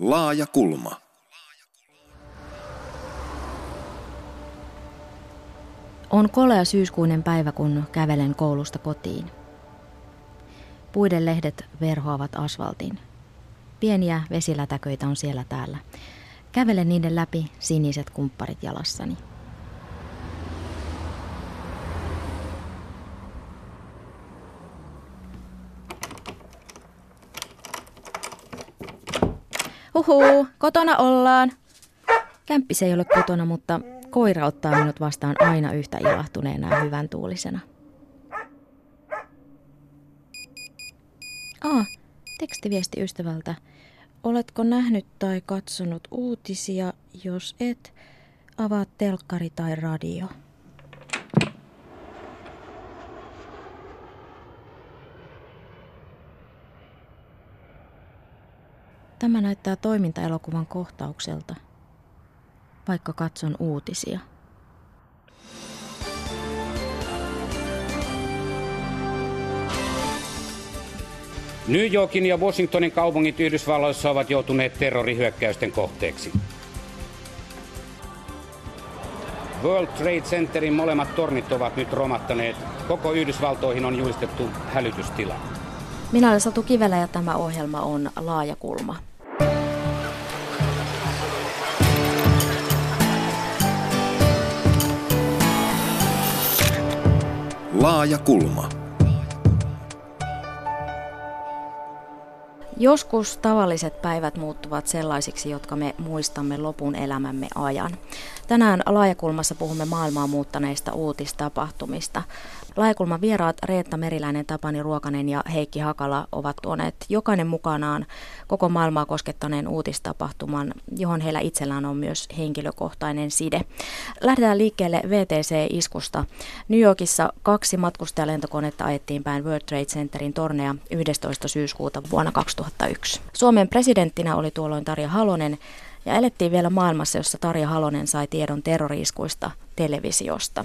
Laaja kulma. On kolea syyskuinen päivä, kun kävelen koulusta kotiin. Puiden lehdet verhoavat asfaltin. Pieniä vesilätäköitä on siellä täällä. Kävelen niiden läpi siniset kumpparit jalassani. Huhu, kotona ollaan. Kämppis ei ole kotona, mutta koira ottaa minut vastaan aina yhtä ilahtuneena ja hyvän tuulisena. Ah, tekstiviesti ystävältä. Oletko nähnyt tai katsonut uutisia? Jos et, avaa telkkari tai radio. Tämä näyttää toimintaelokuvan kohtaukselta, vaikka katson uutisia. New Yorkin ja Washingtonin kaupungit Yhdysvalloissa ovat joutuneet terrorihyökkäysten kohteeksi. World Trade Centerin molemmat tornit ovat nyt romattaneet. Koko Yhdysvaltoihin on julistettu hälytystila. Minä olen Satu Kivelä ja tämä ohjelma on Laajakulma. Laaja kulma. Joskus tavalliset päivät muuttuvat sellaisiksi, jotka me muistamme lopun elämämme ajan. Tänään laajakulmassa puhumme maailmaa muuttaneista uutistapahtumista. Laajakulman vieraat Reetta Meriläinen, Tapani Ruokanen ja Heikki Hakala ovat tuoneet jokainen mukanaan koko maailmaa koskettaneen uutistapahtuman, johon heillä itsellään on myös henkilökohtainen side. Lähdetään liikkeelle VTC-iskusta. New Yorkissa kaksi matkustajalentokonetta ajettiin päin World Trade Centerin tornea 11. syyskuuta vuonna 2001. Suomen presidenttinä oli tuolloin Tarja Halonen, ja elettiin vielä maailmassa, jossa Tarja Halonen sai tiedon terroriiskuista televisiosta.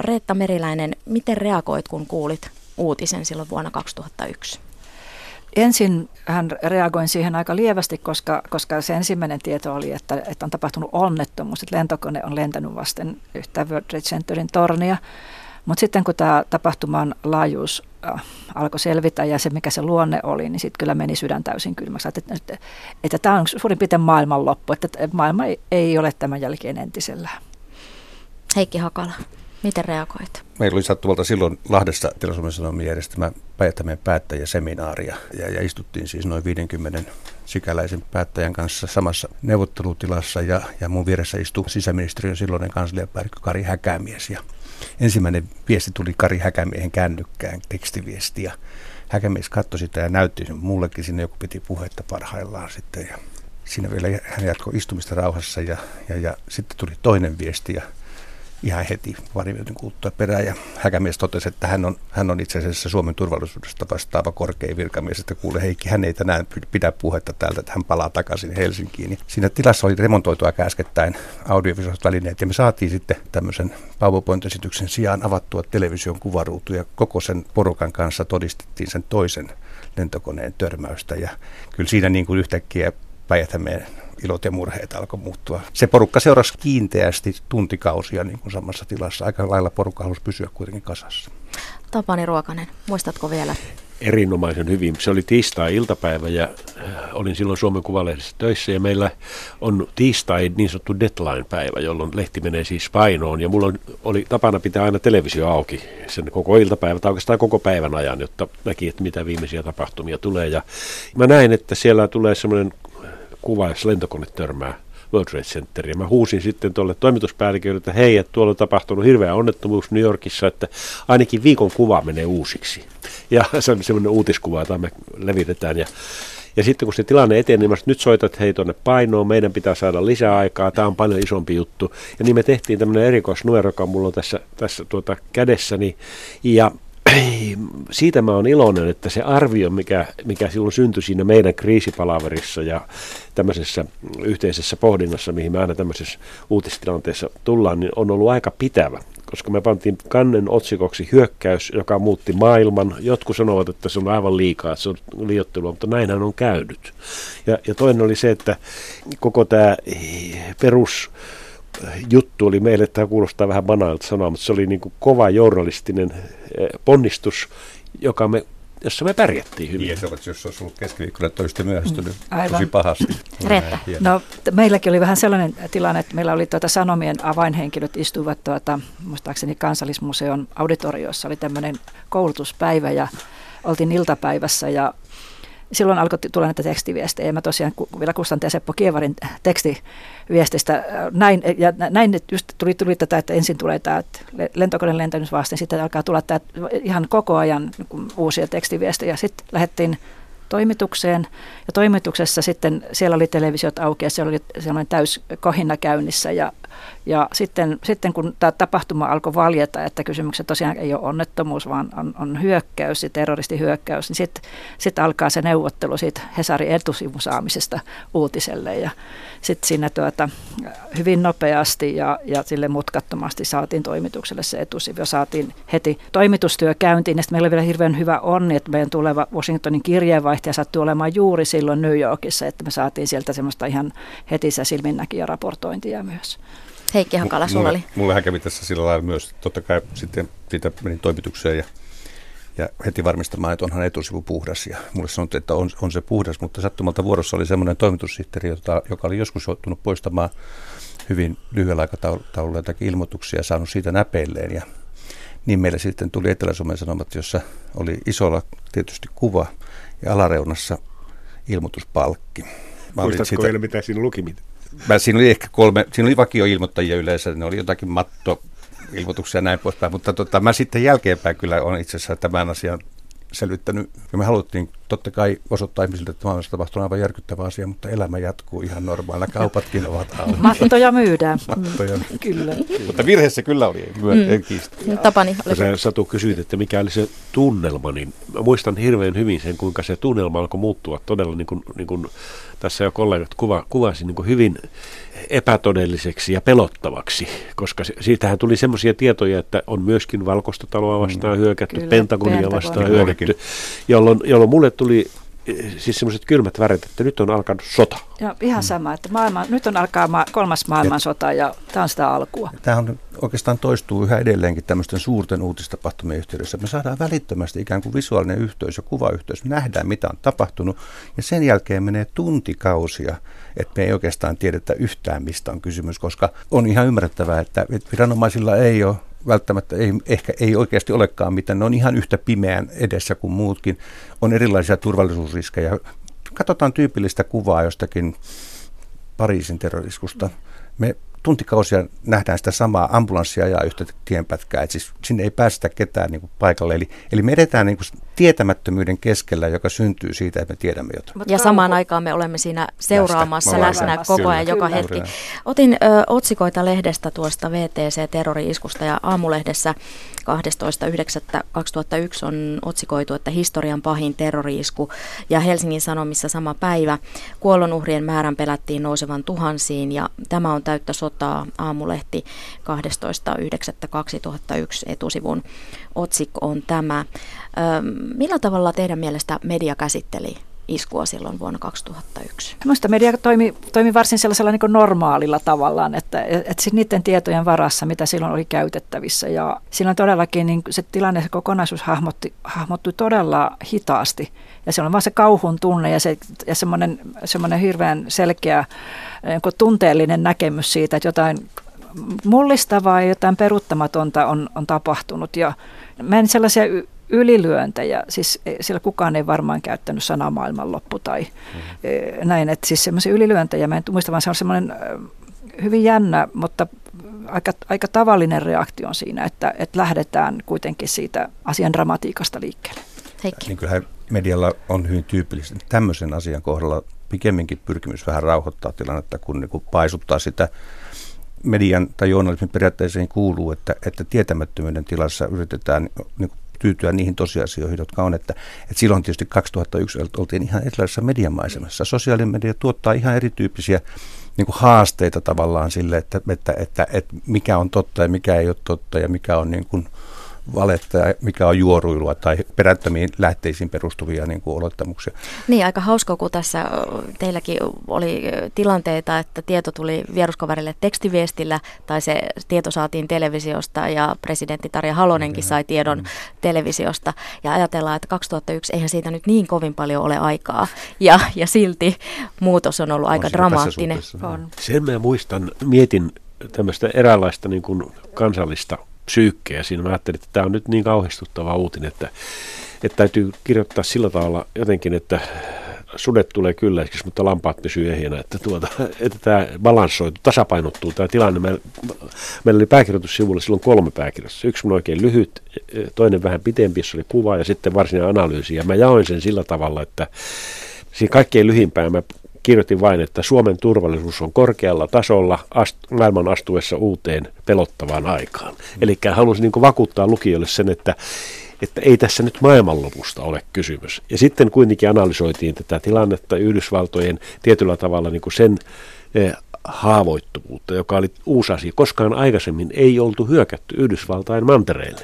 Reetta Meriläinen, miten reagoit, kun kuulit uutisen silloin vuonna 2001? Ensin hän reagoin siihen aika lievästi, koska, koska se ensimmäinen tieto oli, että, että on tapahtunut onnettomuus, että lentokone on lentänyt vasten yhtä World Trade Centerin tornia. Mutta sitten kun tämä tapahtuman laajuus äh, alkoi selvitä ja se mikä se luonne oli, niin sitten kyllä meni sydän täysin kylmäksi. Että, että, että tämä on suurin piirtein maailmanloppu, että maailma ei, ei ole tämän jälkeen entisellään. Heikki Hakala. Miten reagoit? Meillä oli sattuvalta silloin Lahdessa Telasuomen Sanomien järjestämä Päijättämeen päättäjäseminaaria ja, ja istuttiin siis noin 50 sikäläisen päättäjän kanssa samassa neuvottelutilassa ja, ja mun vieressä istui sisäministeriön silloinen kansliapäällikkö Kari Häkämies ja ensimmäinen viesti tuli Kari Häkämiehen kännykkään, tekstiviesti ja Häkämies katsoi sitä ja näytti sen mullekin, sinne joku piti puhetta parhaillaan sitten ja siinä vielä hän jatkoi istumista rauhassa ja, ja, ja sitten tuli toinen viesti ja ihan heti pari minuutin kuluttua perään. Ja Häkämies totesi, että hän on, hän on itse asiassa Suomen turvallisuudesta vastaava korkein virkamies, että kuule Heikki, hän ei tänään pidä puhetta täältä, että hän palaa takaisin Helsinkiin. Ja siinä tilassa oli remontoitu aika äskettäin audiovisuaaliset välineet ja me saatiin sitten tämmöisen PowerPoint-esityksen sijaan avattua television kuvaruutu ja koko sen porukan kanssa todistettiin sen toisen lentokoneen törmäystä ja kyllä siinä niin kuin yhtäkkiä päijät ilot ja murheet alkoi muuttua. Se porukka seurasi kiinteästi tuntikausia niin kuin samassa tilassa. Aika lailla porukka halusi pysyä kuitenkin kasassa. Tapani Ruokanen, muistatko vielä? Erinomaisen hyvin. Se oli tiistai-iltapäivä ja äh, olin silloin Suomen Kuvalehdessä töissä ja meillä on tiistai niin sanottu deadline-päivä, jolloin lehti menee siis painoon ja mulla oli tapana pitää aina televisio auki sen koko iltapäivä tai oikeastaan koko päivän ajan, jotta näki, että mitä viimeisiä tapahtumia tulee ja mä näin, että siellä tulee semmoinen kuva, jos lentokone törmää World Trade Centeriin. Mä huusin sitten tuolle toimituspäällikölle, että hei, että tuolla on tapahtunut hirveä onnettomuus New Yorkissa, että ainakin viikon kuva menee uusiksi. Ja se on semmoinen uutiskuva, jota me levitetään. Ja, ja sitten kun se tilanne etenee, niin mä nyt soitat hei tuonne painoon, meidän pitää saada lisää aikaa, tämä on paljon isompi juttu. Ja niin me tehtiin tämmöinen erikoisnumero, joka mulla on tässä, tässä tuota kädessäni. Ja siitä mä oon iloinen, että se arvio, mikä, mikä silloin syntyi siinä meidän kriisipalaverissa ja tämmöisessä yhteisessä pohdinnassa, mihin me aina tämmöisessä uutistilanteessa tullaan, niin on ollut aika pitävä koska me pantiin kannen otsikoksi hyökkäys, joka muutti maailman. Jotkut sanovat, että se on aivan liikaa, että se on liiottelua, mutta näinhän on käynyt. Ja, ja toinen oli se, että koko tämä perus juttu oli meille, tämä kuulostaa vähän banaalilta sanoa, mutta se oli niin kuin kova journalistinen eh, ponnistus, joka me jossa me pärjättiin hyvin. Niin, se jos olisi ollut keskiviikkona, että olisitte myöhästynyt mm, tosi pahasti. Reetta. No, meilläkin oli vähän sellainen tilanne, että meillä oli tuota Sanomien avainhenkilöt istuivat tuota, muistaakseni kansallismuseon auditoriossa, oli tämmöinen koulutuspäivä ja oltiin iltapäivässä ja silloin alkoi tulla näitä tekstiviestejä. Ja mä tosiaan vielä Kustantaja Seppo Kievarin tekstiviestistä äh, näin, ja näin just tuli, tuli tätä, että ensin tulee tämä että lentokoneen lentämys vasten, sitten alkaa tulla tämä ihan koko ajan uusia tekstiviestejä. Sitten lähdettiin toimitukseen. Ja toimituksessa sitten siellä oli televisiot auki ja siellä oli sellainen täys kohinna käynnissä ja ja sitten, sitten kun tämä tapahtuma alkoi valjeta, että kysymyksessä tosiaan ei ole onnettomuus, vaan on, on hyökkäys ja terroristihyökkäys, niin sitten sit alkaa se neuvottelu siitä Hesarin etusivun saamisesta uutiselle. Ja sitten siinä tuota, hyvin nopeasti ja, ja sille mutkattomasti saatiin toimitukselle se etusivu ja saatiin heti toimitustyö käyntiin. Ja meillä oli vielä hirveän hyvä onni, että meidän tuleva Washingtonin kirjeenvaihtaja sattui olemaan juuri silloin New Yorkissa, että me saatiin sieltä semmoista ihan heti silminnäkiä raportointia myös. Heikki Hakala, sulla oli. Mulle kävi tässä sillä lailla myös, totta kai sitten siitä menin toimitukseen ja, ja heti varmistamaan, että onhan etusivu puhdas. Ja mulle sanottiin, että on, on se puhdas, mutta sattumalta vuorossa oli semmoinen toimitussihteeri, jota, joka oli joskus joutunut poistamaan hyvin lyhyellä aikataululla jotakin ilmoituksia ja saanut siitä näpeilleen. Ja niin meille sitten tuli Etelä-Suomen Sanomat, jossa oli isolla tietysti kuva ja alareunassa ilmoituspalkki. Muistatko vielä, mitä siinä luki? Mä, siinä oli ehkä kolme, siinä oli vakioilmoittajia yleensä, ne oli jotakin matto ilmoituksia ja näin poispäin, mutta tota, mä sitten jälkeenpäin kyllä on itse asiassa tämän asian selvittänyt. Ja me haluttiin totta kai osoittaa ihmisille, että maailmassa tapahtuu aivan järkyttävä asia, mutta elämä jatkuu ihan normaalina. Kaupatkin ovat auki. Mattoja myydään. Mattoja. Mm, kyllä. Mutta virheessä kyllä oli, mm. Tapani, oli Sä, Satu kysyit, että mikä oli se tunnelma, niin mä muistan hirveän hyvin sen, kuinka se tunnelma alkoi muuttua todella niin kuin, niin kuin tässä jo kollegat kuva, kuvasi niin kuin hyvin epätodelliseksi ja pelottavaksi, koska siitähän tuli semmoisia tietoja, että on myöskin valkoista taloa vastaan mm. hyökätty, Kyllä, Pentagonia vastaan hyökätty, jolloin, jolloin mulle tuli siis semmoiset kylmät värit, että nyt on alkanut sota. Ja ihan sama, että maailma, nyt on alkaa ma- kolmas maailmansota ja tämä on sitä alkua. Tämä on oikeastaan toistuu yhä edelleenkin tämmöisten suurten uutistapahtumien yhteydessä. Me saadaan välittömästi ikään kuin visuaalinen yhteys ja kuvayhteys. Me nähdään, mitä on tapahtunut ja sen jälkeen menee tuntikausia, että me ei oikeastaan tiedetä yhtään, mistä on kysymys, koska on ihan ymmärrettävää, että viranomaisilla ei ole välttämättä ei, ehkä ei oikeasti olekaan mitään. Ne on ihan yhtä pimeän edessä kuin muutkin. On erilaisia turvallisuusriskejä. Katsotaan tyypillistä kuvaa jostakin Pariisin terroriskusta. Me tuntikausia nähdään sitä samaa ambulanssia ja yhtä tienpätkää, että siis sinne ei päästä ketään niin kuin paikalle. Eli, eli me edetään niin kuin tietämättömyyden keskellä, joka syntyy siitä, että me tiedämme jotain. Ja samaan aikaan me olemme siinä seuraamassa läsnä, läsnä koko ajan, joka kyllä. hetki. Otin ö, otsikoita lehdestä tuosta VTC-terrori-iskusta ja aamulehdessä 12.9.2001 on otsikoitu, että historian pahin terrori-isku ja Helsingin Sanomissa sama päivä kuolonuhrien määrän pelättiin nousevan tuhansiin ja tämä on täyttä sotaa aamulehti 12.9.2001 etusivun otsikko on tämä. Millä tavalla teidän mielestä media käsitteli iskua silloin vuonna 2001? Minusta media toimi, toimi varsin sellaisella niin normaalilla tavallaan, että, että niiden tietojen varassa, mitä silloin oli käytettävissä. Ja silloin todellakin niin se tilanne, se kokonaisuus hahmotti, hahmottui todella hitaasti. Ja se on vain se kauhun tunne ja, se, ja semmoinen, semmoinen hirveän selkeä niin tunteellinen näkemys siitä, että jotain mullistavaa ja jotain peruuttamatonta on, on tapahtunut. Ja mä en sellaisia ylilyöntejä, siis e, siellä kukaan ei varmaan käyttänyt sanaa maailmanloppu tai mm. näin, että siis semmoisia ylilyöntejä, mä en muista, vaan se on semmoinen hyvin jännä, mutta aika, aika tavallinen reaktio on siinä, että, että lähdetään kuitenkin siitä asian dramatiikasta liikkeelle. Heikki. Niin kyllähän medialla on hyvin tyypillistä tämmöisen asian kohdalla pikemminkin pyrkimys vähän rauhoittaa tilannetta, kun niin kuin paisuttaa sitä median tai journalismin periaatteeseen kuuluu, että, että tietämättömyyden tilassa yritetään niin kuin tyytyä niihin tosiasioihin, jotka on. Että, että silloin tietysti 2001 oltiin ihan erilaisessa mediamaisemassa. Sosiaalinen media tuottaa ihan erityyppisiä niin kuin haasteita tavallaan sille, että, että, että, että mikä on totta ja mikä ei ole totta ja mikä on niin kuin, valetta ja mikä on juoruilua tai perättömiin lähteisiin perustuvia niin kuin olettamuksia. Niin, aika hauska, kun tässä teilläkin oli tilanteita, että tieto tuli vieruskaverille tekstiviestillä tai se tieto saatiin televisiosta ja presidentti Tarja Halonenkin sai tiedon mm. televisiosta. Ja ajatellaan, että 2001 eihän siitä nyt niin kovin paljon ole aikaa ja, ja silti muutos on ollut on aika dramaattinen. On. Sen mä muistan, mietin tämmöistä eräänlaista niin kuin kansallista psyykkeä siinä. Mä ajattelin, että tämä on nyt niin kauhistuttava uutinen, että, että täytyy kirjoittaa sillä tavalla jotenkin, että sudet tulee kylläisiksi, mutta lampaat pysyy ehjänä, että, tuota, että tämä balanssoitu, tasapainottuu tämä tilanne. Meillä, meillä oli pääkirjoitussivulla silloin kolme pääkirjoitusta. Yksi on oikein lyhyt, toinen vähän pitempi, jossa oli kuva ja sitten varsinainen analyysi. Ja mä jaoin sen sillä tavalla, että siinä kaikkein lyhimpään mä kirjoitin vain, että Suomen turvallisuus on korkealla tasolla ast- maailman astuessa uuteen pelottavaan aikaan. Mm. Eli halusin niin vakuuttaa lukijoille sen, että, että ei tässä nyt maailmanlopusta ole kysymys. Ja sitten kuitenkin analysoitiin tätä tilannetta Yhdysvaltojen tietyllä tavalla niin kuin sen eh, haavoittuvuutta, joka oli uusi asia. Koskaan aikaisemmin ei oltu hyökätty Yhdysvaltain mantereille.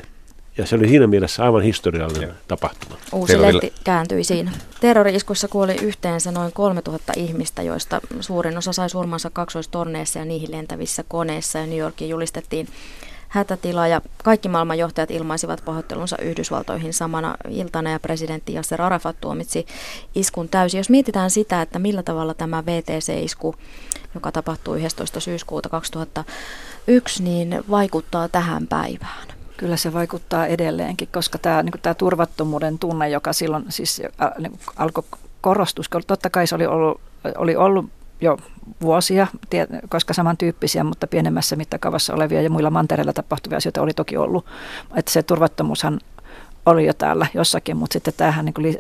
Ja se oli siinä mielessä aivan historiallinen ja. tapahtuma. Uusi lehti kääntyi siinä. Terrori-iskussa kuoli yhteensä noin 3000 ihmistä, joista suurin osa sai surmansa kaksoistorneissa ja niihin lentävissä koneissa. Ja New Yorkin julistettiin hätätila ja kaikki maailman johtajat ilmaisivat pahoittelunsa Yhdysvaltoihin samana iltana ja presidentti Yasser Arafat tuomitsi iskun täysin. Jos mietitään sitä, että millä tavalla tämä VTC-isku, joka tapahtui 11. syyskuuta 2001, niin vaikuttaa tähän päivään. Kyllä se vaikuttaa edelleenkin, koska tämä, niin tämä turvattomuuden tunne, joka silloin siis niin alkoi korostua, totta kai se oli ollut, oli ollut jo vuosia, koska samantyyppisiä, mutta pienemmässä mittakaavassa olevia ja muilla mantereilla tapahtuvia asioita oli toki ollut. Että se turvattomuushan oli jo täällä jossakin, mutta sitten tämähän niin kuin,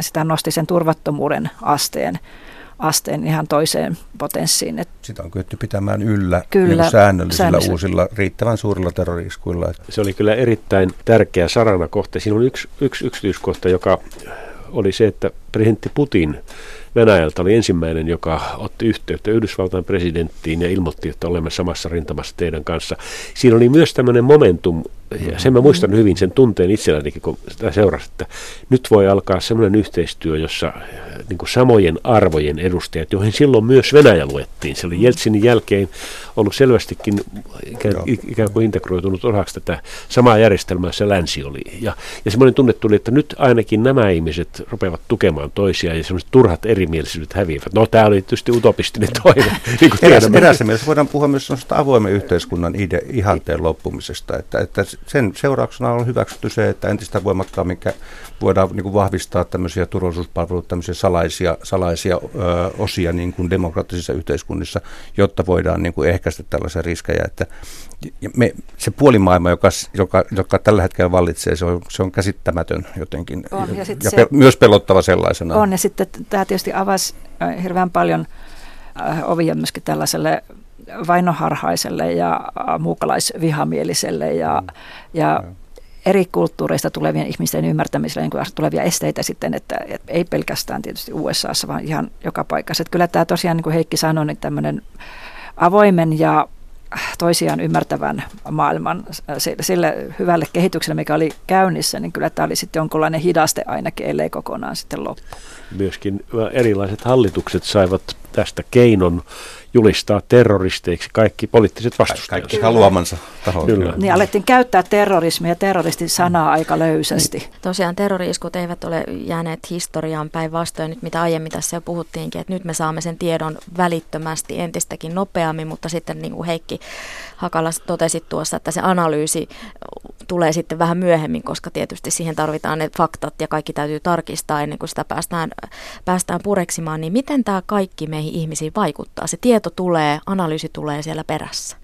sitä nosti sen turvattomuuden asteen asteen ihan toiseen potenssiin. Sitä on kyetty pitämään yllä kyllä, niin säännöllisillä uusilla riittävän suurilla terroriskuilla. Se oli kyllä erittäin tärkeä sarana kohta. Siinä on yksi, yksi yksityiskohta, joka oli se, että presidentti Putin Venäjältä oli ensimmäinen, joka otti yhteyttä Yhdysvaltain presidenttiin ja ilmoitti, että olemme samassa rintamassa teidän kanssa. Siinä oli myös tämmöinen momentum, ja sen mä muistan hyvin sen tunteen itsellänikin, kun sitä seurasi, että nyt voi alkaa semmoinen yhteistyö, jossa äh, niin kuin samojen arvojen edustajat, joihin silloin myös Venäjä luettiin. Se oli. Jeltsinin jälkeen ollut selvästikin ikään, ikään kuin integroitunut osaksi tätä samaa järjestelmää, se länsi oli. Ja, ja semmoinen tunne tuli, että nyt ainakin nämä ihmiset rupeavat tukemaan toisiaan ja semmoiset turhat erimielisyydet häviävät. No tämä oli tietysti utopistinen toive. niin Erässä mielessä voidaan puhua myös avoimen yhteiskunnan ide, ihanteen loppumisesta, että, että sen seurauksena on hyväksytty se, että entistä voimakkaammin voidaan niin kuin vahvistaa tämmöisiä turvallisuuspalveluita, tämmöisiä salaisia, salaisia ö, osia niin kuin demokraattisissa yhteiskunnissa, jotta voidaan niin kuin ehkäistä tällaisia riskejä. Että me, se puolimaailma, joka, joka, joka tällä hetkellä vallitsee, se on, se on käsittämätön jotenkin on, ja, ja pe- myös pelottava sellaisena. On, ja sitten tämä tietysti avasi hirveän paljon ovia myöskin tällaiselle vainoharhaiselle ja muukalaisvihamieliselle ja, mm. ja eri kulttuureista tulevien ihmisten ymmärtämiselle niin tulevia esteitä sitten, että, että ei pelkästään tietysti USAssa, vaan ihan joka paikassa. Että kyllä tämä tosiaan, niin kuin Heikki sanoi, niin tämmöinen avoimen ja toisiaan ymmärtävän maailman sille hyvälle kehitykselle, mikä oli käynnissä, niin kyllä tämä oli sitten jonkunlainen hidaste ainakin, ellei kokonaan sitten loppu. Myöskin erilaiset hallitukset saivat tästä keinon julistaa terroristeiksi kaikki poliittiset vastustajat. Kaikki haluamansa tahot. Kyllä. Niin alettiin käyttää terrorismia ja terroristin sanaa aika löysästi. Niin. Tosiaan terroriiskut eivät ole jääneet historiaan päinvastoin, nyt mitä aiemmin tässä jo puhuttiinkin, että nyt me saamme sen tiedon välittömästi entistäkin nopeammin, mutta sitten niin kuin Heikki Hakala totesi tuossa, että se analyysi tulee sitten vähän myöhemmin, koska tietysti siihen tarvitaan ne faktat ja kaikki täytyy tarkistaa ennen kuin sitä päästään, päästään pureksimaan, niin miten tämä kaikki meihin ihmisiin vaikuttaa? Se tieto tulee, analyysi tulee siellä perässä.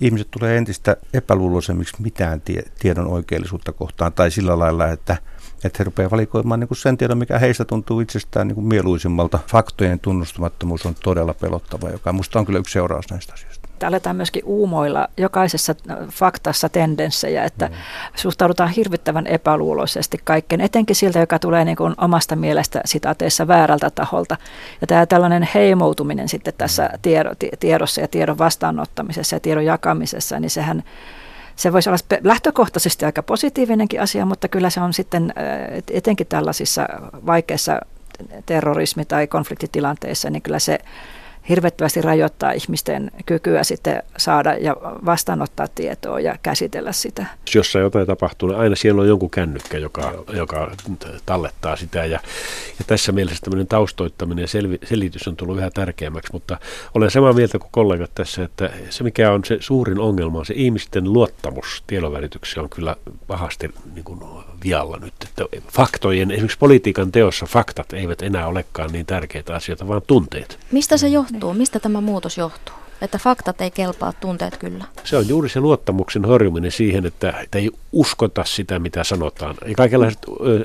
Ihmiset tulee entistä epäluuloisemmiksi mitään tie, tiedon oikeellisuutta kohtaan tai sillä lailla, että Että he rupeavat valikoimaan niin kuin sen tiedon, mikä heistä tuntuu itsestään niin kuin mieluisimmalta. Faktojen tunnustamattomuus on todella pelottava, joka minusta on kyllä yksi seuraus näistä asioista. Aletaan myöskin uumoilla jokaisessa faktassa tendenssejä, että mm. suhtaudutaan hirvittävän epäluuloisesti kaikkeen, etenkin siltä, joka tulee niin kuin omasta mielestä sitaateissa väärältä taholta. Ja tämä tällainen heimoutuminen sitten tässä tiedossa ja tiedon vastaanottamisessa ja tiedon jakamisessa, niin sehän se voisi olla lähtökohtaisesti aika positiivinenkin asia, mutta kyllä se on sitten etenkin tällaisissa vaikeissa terrorismi- tai konfliktitilanteissa, niin kyllä se hirvettävästi rajoittaa ihmisten kykyä sitten saada ja vastaanottaa tietoa ja käsitellä sitä. Jos jotain tapahtuu, niin aina siellä on jonkun kännykkä, joka, joka tallettaa sitä. Ja, ja tässä mielessä tämmöinen taustoittaminen ja selvi, selitys on tullut vähän tärkeämmäksi, mutta olen samaa mieltä kuin kollegat tässä, että se mikä on se suurin ongelma on se ihmisten luottamus tiedonvälitykseen on kyllä pahasti niin kuin vialla nyt. Että faktojen, esimerkiksi politiikan teossa faktat eivät enää olekaan niin tärkeitä asioita, vaan tunteet. Mistä se johtuu? Johtuu? Mistä tämä muutos johtuu? Että faktat ei kelpaa, tunteet kyllä. Se on juuri se luottamuksen horjuminen siihen, että, että ei uskota sitä, mitä sanotaan. Ja kaikenlaiset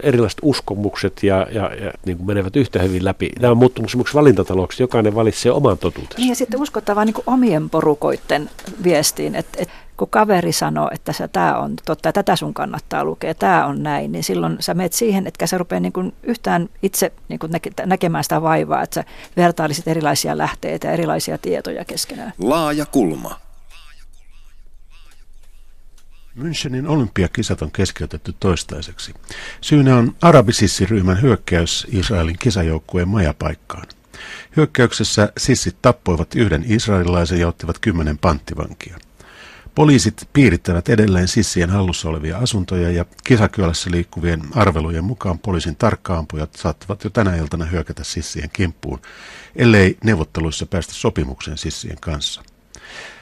erilaiset uskomukset ja, ja, ja niin kuin menevät yhtä hyvin läpi. Tämä on muuttunut semmoiksi valintataloksi, jokainen valitsee oman totuutensa. Niin ja sitten uskotaan vain niin omien porukoiden viestiin, että, että kun kaveri sanoo, että tämä on totta tätä sun kannattaa lukea, tämä on näin, niin silloin sä menet siihen, että sä rupeat niin kuin yhtään itse niin kuin näkemään sitä vaivaa, että sä vertailisit erilaisia lähteitä ja erilaisia tietoja keskenään. Laaja kulma. Münchenin olympiakisat on keskeytetty toistaiseksi. Syynä on arabisissiryhmän hyökkäys Israelin kisajoukkueen majapaikkaan. Hyökkäyksessä sissit tappoivat yhden israelilaisen ja ottivat kymmenen panttivankia. Poliisit piirittävät edelleen sissien hallussa olevia asuntoja ja kisakyölässä liikkuvien arvelujen mukaan poliisin tarkkaampujat saattavat jo tänä iltana hyökätä sissien kimppuun, ellei neuvotteluissa päästä sopimukseen sissien kanssa.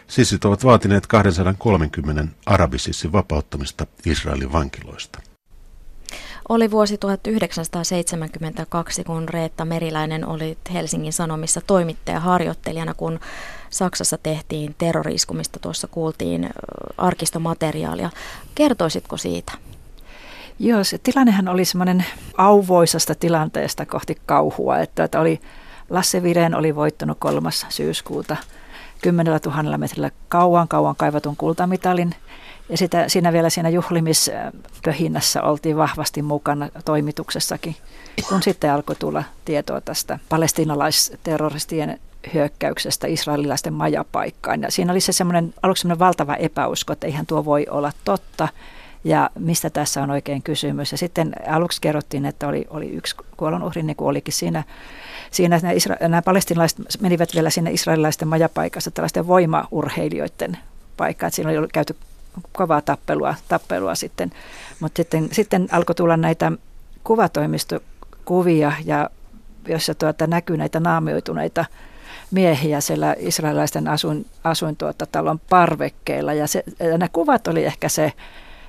Sissit ovat vaatineet 230 arabisissin vapauttamista Israelin vankiloista. Oli vuosi 1972, kun Reetta Meriläinen oli Helsingin Sanomissa toimittaja-harjoittelijana, kun Saksassa tehtiin terroriskumista. Tuossa kuultiin arkistomateriaalia. Kertoisitko siitä? Joo, se tilannehan oli semmoinen auvoisasta tilanteesta kohti kauhua, että, että oli, Lasse Viren oli voittanut kolmas syyskuuta kymmenellä tuhannella metrillä kauan kauan kaivatun kultamitalin – ja sitä, siinä vielä siinä juhlimispöhinnässä oltiin vahvasti mukana toimituksessakin, kun sitten alkoi tulla tietoa tästä palestinalaisterroristien hyökkäyksestä israelilaisten majapaikkaan. Ja siinä oli se semmoinen, aluksi semmoinen valtava epäusko, että eihän tuo voi olla totta ja mistä tässä on oikein kysymys. Ja sitten aluksi kerrottiin, että oli, oli yksi kuolonuhri, niin kuin olikin siinä. Siinä nämä, isra- nämä palestinalaiset menivät vielä sinne israelilaisten majapaikassa tällaisten voimaurheilijoiden paikkaan. Siinä oli käyty kovaa tappelua, tappelua sitten. Mutta sitten, sitten alkoi tulla näitä kuvatoimistokuvia, ja joissa tuota, näkyy näitä naamioituneita miehiä siellä israelilaisten asuin, asuin tuota, talon parvekkeilla. Ja, se, ja nämä kuvat oli ehkä se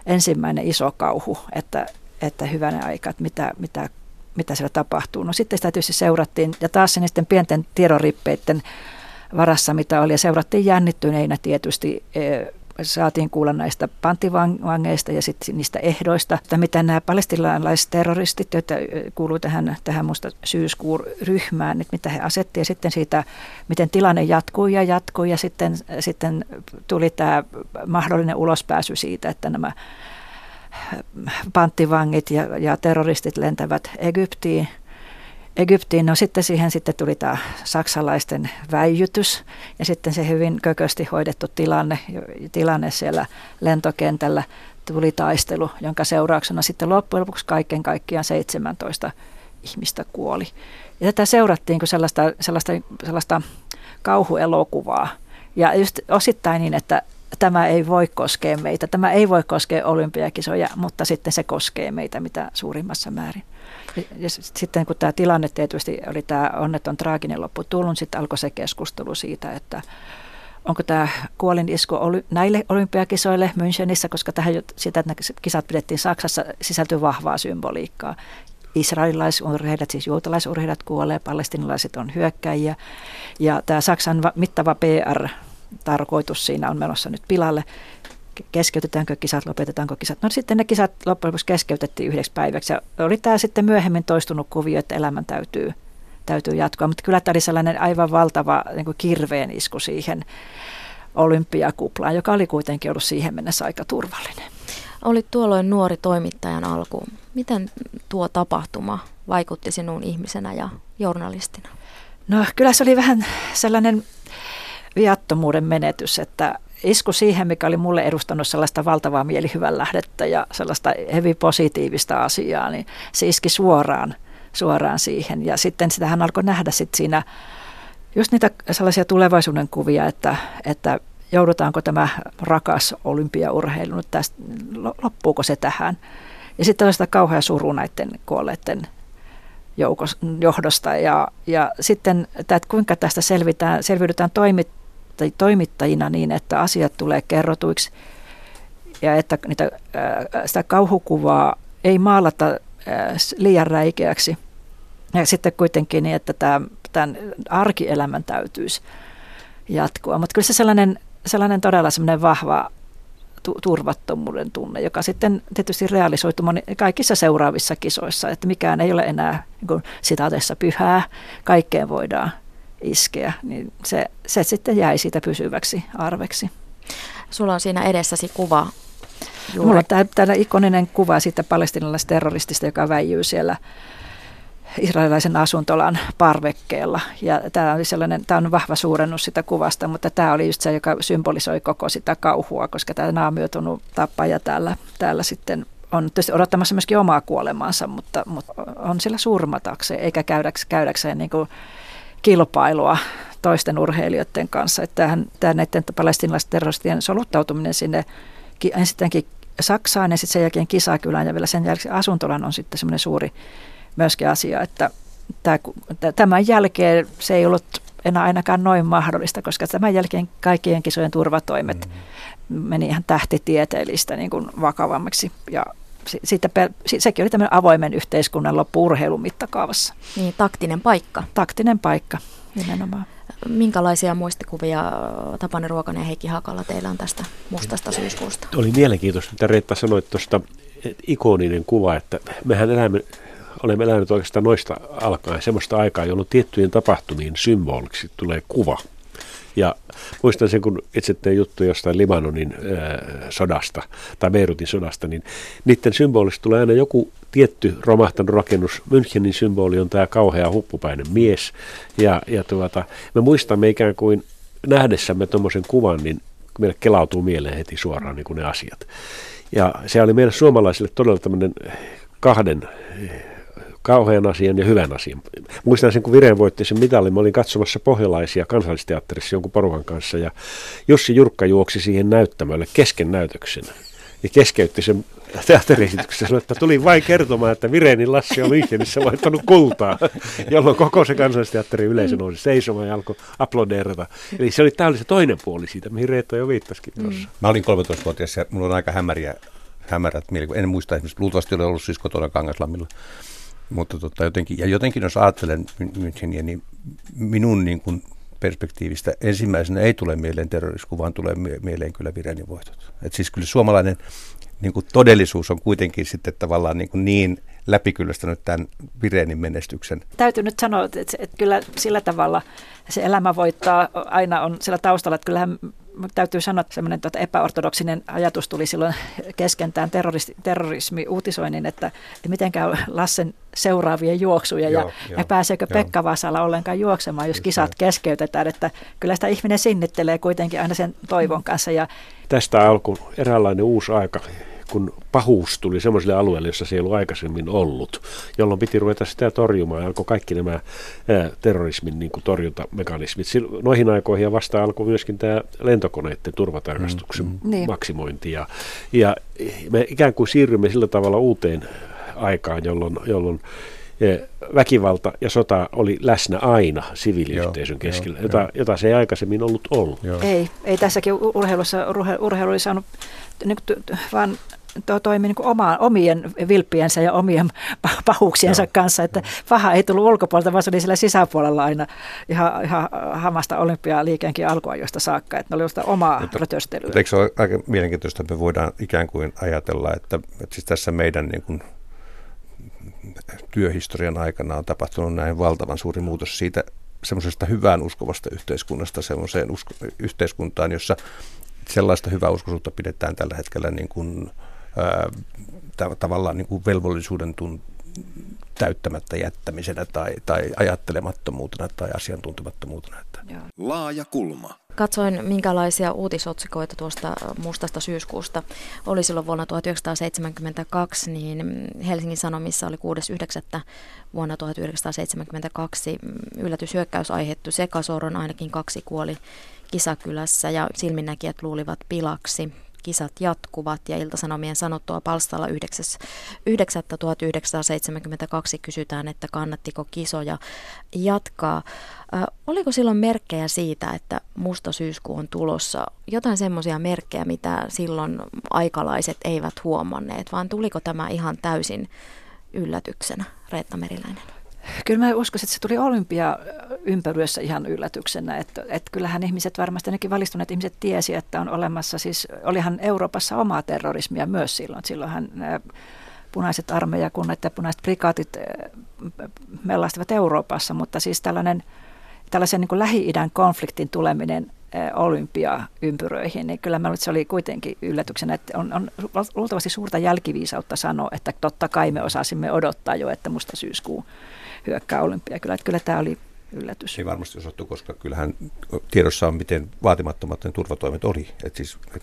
ensimmäinen iso kauhu, että, että hyvänä aika, että mitä, mitä, mitä siellä tapahtuu. No sitten sitä tietysti seurattiin, ja taas niiden pienten tiedonrippeiden varassa, mitä oli, ja seurattiin jännittyneinä tietysti e, saatiin kuulla näistä panttivangeista ja sitten niistä ehdoista, että mitä nämä palestinalaiset terroristit, joita kuuluu tähän, tähän musta syyskuun ryhmään, että mitä he asetti ja sitten siitä, miten tilanne jatkuu ja jatkuu ja sitten, sitten tuli tämä mahdollinen ulospääsy siitä, että nämä panttivangit ja, ja terroristit lentävät Egyptiin – Egyptiin. No sitten siihen sitten tuli tämä saksalaisten väijytys ja sitten se hyvin kökösti hoidettu tilanne, tilanne siellä lentokentällä tuli taistelu, jonka seurauksena sitten loppujen lopuksi kaiken kaikkiaan 17 ihmistä kuoli. Ja tätä seurattiin kuin sellaista, sellaista, sellaista kauhuelokuvaa. Ja just osittain niin, että tämä ei voi koskea meitä, tämä ei voi koskea olympiakisoja, mutta sitten se koskee meitä mitä suurimmassa määrin. Ja sitten kun tämä tilanne tietysti oli tämä onneton traaginen loppu tullut, sitten alkoi se keskustelu siitä, että onko tämä kuolin isku näille olympiakisoille Münchenissä, koska tähän sitä, että kisat pidettiin Saksassa, sisältyy vahvaa symboliikkaa. Israelilaisurheilijat, siis juutalaisurheilijat kuolee, palestinalaiset on hyökkäjiä. Ja tämä Saksan mittava PR-tarkoitus siinä on menossa nyt pilalle. keskeytetäänkö kisat, lopetetaanko kisat. No sitten ne kisat loppujen lopuksi keskeytettiin yhdeksi päiväksi ja oli tämä sitten myöhemmin toistunut kuvio, että elämän täytyy, täytyy jatkaa. Mutta kyllä tämä oli sellainen aivan valtava niin kuin kirveen isku siihen olympiakuplaan, joka oli kuitenkin ollut siihen mennessä aika turvallinen. Olit tuolloin nuori toimittajan alku. Miten tuo tapahtuma vaikutti sinuun ihmisenä ja journalistina? No kyllä se oli vähän sellainen viattomuuden menetys, että isku siihen, mikä oli mulle edustanut sellaista valtavaa mielihyvän lähdettä ja sellaista hyvin positiivista asiaa, niin se iski suoraan, suoraan siihen. Ja sitten sitähän alkoi nähdä sitten siinä just niitä sellaisia tulevaisuuden kuvia, että, että joudutaanko tämä rakas olympiaurheilu nyt tästä, loppuuko se tähän. Ja sitten sitä kauhea suru näiden kuolleiden joukos, johdosta. Ja, ja sitten, että kuinka tästä selvitään, selviydytään toimit, toimittajina niin, että asiat tulee kerrotuiksi ja että niitä, sitä kauhukuvaa ei maalata liian räikeäksi. Ja sitten kuitenkin niin, että tämän, arkielämän täytyisi jatkua. Mutta kyllä se sellainen, sellainen todella sellainen vahva tu- turvattomuuden tunne, joka sitten tietysti realisoitu moni, kaikissa seuraavissa kisoissa, että mikään ei ole enää niin sitaateessa pyhää, kaikkeen voidaan iskeä, niin se, se sitten jäi siitä pysyväksi arveksi. Sulla on siinä edessäsi kuva. Juuri. Mulla on tämä ikoninen kuva siitä palestinalaisesta terroristista, joka väijyy siellä israelilaisen asuntolan parvekkeella. Ja tämä, oli sellainen, tämä on vahva suurennus sitä kuvasta, mutta tämä oli just se, joka symbolisoi koko sitä kauhua, koska tämä naamioitunut tappaja täällä, täällä sitten on tietysti odottamassa myöskin omaa kuolemansa, mutta, mutta on sillä surmatakseen, eikä käydäks, käydäkseen niin kuin kilpailua toisten urheilijoiden kanssa. Että tämähän, tämä näiden palestinalaisten terroristien soluttautuminen sinne ensittenkin Saksaan ja sitten sen jälkeen Kisakylään ja vielä sen jälkeen asuntolan on sitten semmoinen suuri myöskin asia, että tämän jälkeen se ei ollut enää ainakaan noin mahdollista, koska tämän jälkeen kaikkien kisojen turvatoimet mm. meni ihan tähtitieteellistä niin kuin vakavammaksi ja siitä, sekin oli tämmöinen avoimen yhteiskunnan loppu urheilun mittakaavassa. Niin, taktinen paikka. Taktinen paikka, nimenomaan. Minkälaisia muistikuvia Tapani Ruokanen ja Heikki Hakala teillä on tästä mustasta syyskuusta? Oli mielenkiintoista, mitä Reetta sanoi tuosta ikoninen kuva, että mehän elämme olemme eläneet oikeastaan noista alkaen semmoista aikaa, jolloin tiettyjen tapahtumien symboliksi tulee kuva. Ja muistan sen, kun itse tein juttu jostain Libanonin äh, sodasta tai Beirutin sodasta, niin niiden symbolista tulee aina joku tietty romahtanut rakennus. Münchenin symboli on tämä kauhea huppupäinen mies. Ja, ja tuota, me muistamme ikään kuin nähdessämme tuommoisen kuvan, niin meille kelautuu mieleen heti suoraan niin kuin ne asiat. Ja se oli meille suomalaisille todella tämmöinen kahden kauhean asian ja hyvän asian. Muistan sen, kun Vireen voitti sen mitalin. Mä olin katsomassa pohjalaisia kansallisteatterissa jonkun porukan kanssa ja Jussi Jurkka juoksi siihen näyttämölle kesken näytöksen ja keskeytti sen teatteriesityksen sanoi, että tuli vain kertomaan, että Virenin Lassi on Münchenissä voittanut kultaa, jolloin koko se kansallisteatteri yleisö nousi seisomaan ja alkoi aplodeerata. Eli se oli, tämä oli se toinen puoli siitä, mihin Reetta jo viittasikin tuossa. Mm. Mä olin 13-vuotias ja mulla on aika hämäriä, hämärät mielikuvat. En muista esimerkiksi, luultavasti oli ollut siis kotona Kangaslammilla mutta tota, jotenkin, ja jotenkin jos ajattelen Müncheniä, niin minun niin kuin perspektiivistä ensimmäisenä ei tule mieleen terrorisku, vaan tulee mieleen kyllä Virenin voitot. Et siis kyllä suomalainen niin kuin todellisuus on kuitenkin sitten tavallaan niin, kuin niin läpikyllästänyt tämän Virenin menestyksen. Täytyy nyt sanoa, että, että kyllä sillä tavalla se elämä voittaa aina on sillä taustalla, että kyllähän täytyy sanoa, että semmoinen tuota epäortodoksinen ajatus tuli silloin kesken tämän terrorismi-uutisoinnin, että miten käy Lassen seuraavien juoksuja joo, ja, joo, ja pääseekö joo. Pekka Vasala ollenkaan juoksemaan, jos kisat keskeytetään, että kyllä sitä ihminen sinnittelee kuitenkin aina sen toivon kanssa. Ja Tästä alkoi eräänlainen uusi aika kun pahuus tuli semmoiselle alueelle, jossa se ei ollut aikaisemmin ollut, jolloin piti ruveta sitä torjumaan ja alkoi kaikki nämä ää, terrorismin niin kuin torjuntamekanismit. Noihin aikoihin ja vasta alkoi myöskin tämä lentokoneiden turvatarkastuksen mm, mm. maksimointi ja, ja me ikään kuin siirrymme sillä tavalla uuteen aikaan, jolloin, jolloin väkivalta ja sota oli läsnä aina siviiliyhteisön joo, keskellä, joo, jota, joo. jota se ei aikaisemmin ollut ollut. Joo. Ei, ei tässäkin urheilussa urheilu, urheilu oli saanut niin, vaan to, toimi niin oma, omien vilppiensä ja omien pahuuksiensa Joo. kanssa, että paha ei tullut ulkopuolelta, vaan se oli siellä sisäpuolella aina ihan, ihan hamasta olympialiikeenkin alkuajoista saakka, että ne oli sitä omaa mutta, rötöstelyä. Mutta eikö se ole aika mielenkiintoista, että me voidaan ikään kuin ajatella, että, että siis tässä meidän niin kuin työhistorian aikana on tapahtunut näin valtavan suuri muutos siitä semmoisesta hyvään uskovasta yhteiskunnasta semmoiseen usko, yhteiskuntaan, jossa sellaista uskoisuutta pidetään tällä hetkellä niin kuin, ää, tavallaan niin kuin velvollisuuden tun, täyttämättä jättämisenä tai, tai ajattelemattomuutena tai asiantuntemattomuutena. Laaja kulma. Katsoin, minkälaisia uutisotsikoita tuosta mustasta syyskuusta oli silloin vuonna 1972, niin Helsingin Sanomissa oli 6.9. vuonna 1972 yllätyshyökkäys aiheuttu sekasoron, ainakin kaksi kuoli kisakylässä ja silminnäkijät luulivat pilaksi kisat jatkuvat ja Iltasanomien sanottua palstalla 9.1972 kysytään, että kannattiko kisoja jatkaa. Ö, oliko silloin merkkejä siitä, että musta syyskuu on tulossa? Jotain semmoisia merkkejä, mitä silloin aikalaiset eivät huomanneet, vaan tuliko tämä ihan täysin yllätyksenä, Reetta Meriläinen? Kyllä mä uskoisin, että se tuli olympia ympärössä ihan yllätyksenä, että, että kyllähän ihmiset, varmasti ainakin valistuneet ihmiset tiesi, että on olemassa, siis olihan Euroopassa omaa terrorismia myös silloin, silloinhan punaiset armeijakunnat ja punaiset prikaatit mellastivat Euroopassa, mutta siis tällainen, tällaisen niin Lähi-idän konfliktin tuleminen olympiaympyröihin, niin kyllä mä luulen, että se oli kuitenkin yllätyksenä, että on, on luultavasti suurta jälkiviisautta sanoa, että totta kai me osasimme odottaa jo, että musta syyskuu hyökkää olympia. Kyllä, että kyllä tämä oli yllätys. Ei varmasti osattu, koska kyllähän tiedossa on, miten vaatimattomat ne turvatoimet oli. Et siis, et,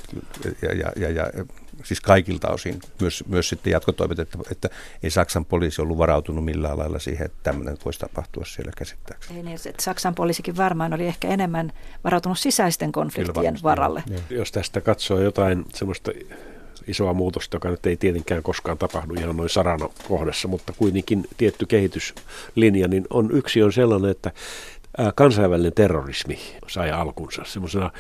ja, ja, ja, ja, siis kaikilta osin, myös, myös sitten jatkotoimet, että, että ei Saksan poliisi ollut varautunut millään lailla siihen, että tämmöinen voisi tapahtua siellä käsittääkseni. Ei niin, että Saksan poliisikin varmaan oli ehkä enemmän varautunut sisäisten konfliktien varalle. Niin. Jos tästä katsoo jotain semmoista isoa muutosta, joka nyt ei tietenkään koskaan tapahdu ihan noin sarana kohdassa, mutta kuitenkin tietty kehityslinja, niin on yksi on sellainen, että kansainvälinen terrorismi sai alkunsa semmoisena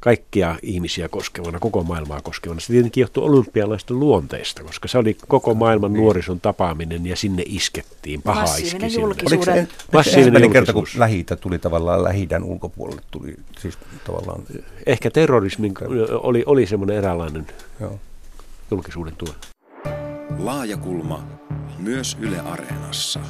kaikkia ihmisiä koskevana, koko maailmaa koskevana. Se tietenkin johtuu olympialaisten luonteesta, koska se oli koko maailman niin. nuorison tapaaminen ja sinne iskettiin, paha Massiivinen iski julkisuuden. Oliko se, Massiivinen kerta, kun lähi tuli tavallaan lähi ulkopuolelle, tuli siis tavallaan... Ehkä terrorismin oli, oli semmoinen eräänlainen Joo julkisuuden tuen. Laajakulma myös Yle Areenassa.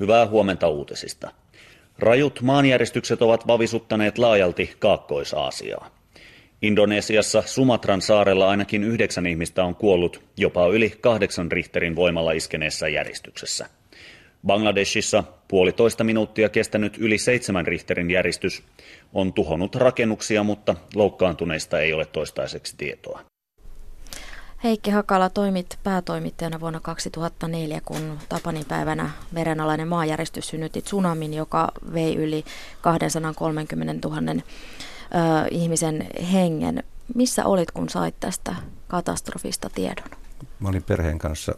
Hyvää huomenta uutisista. Rajut maanjäristykset ovat vavisuttaneet laajalti Kaakkois-Aasiaa. Indonesiassa Sumatran saarella ainakin yhdeksän ihmistä on kuollut jopa yli kahdeksan Richterin voimalla iskeneessä järjestyksessä. Bangladeshissa puolitoista minuuttia kestänyt yli seitsemän Richterin järistys on tuhonnut rakennuksia, mutta loukkaantuneista ei ole toistaiseksi tietoa. Heikki Hakala toimit päätoimittajana vuonna 2004, kun Tapanin päivänä verenalainen maanjäristys synnytti tsunamin, joka vei yli 230 000 ö, ihmisen hengen. Missä olit, kun sait tästä katastrofista tiedon? Mä olin perheen kanssa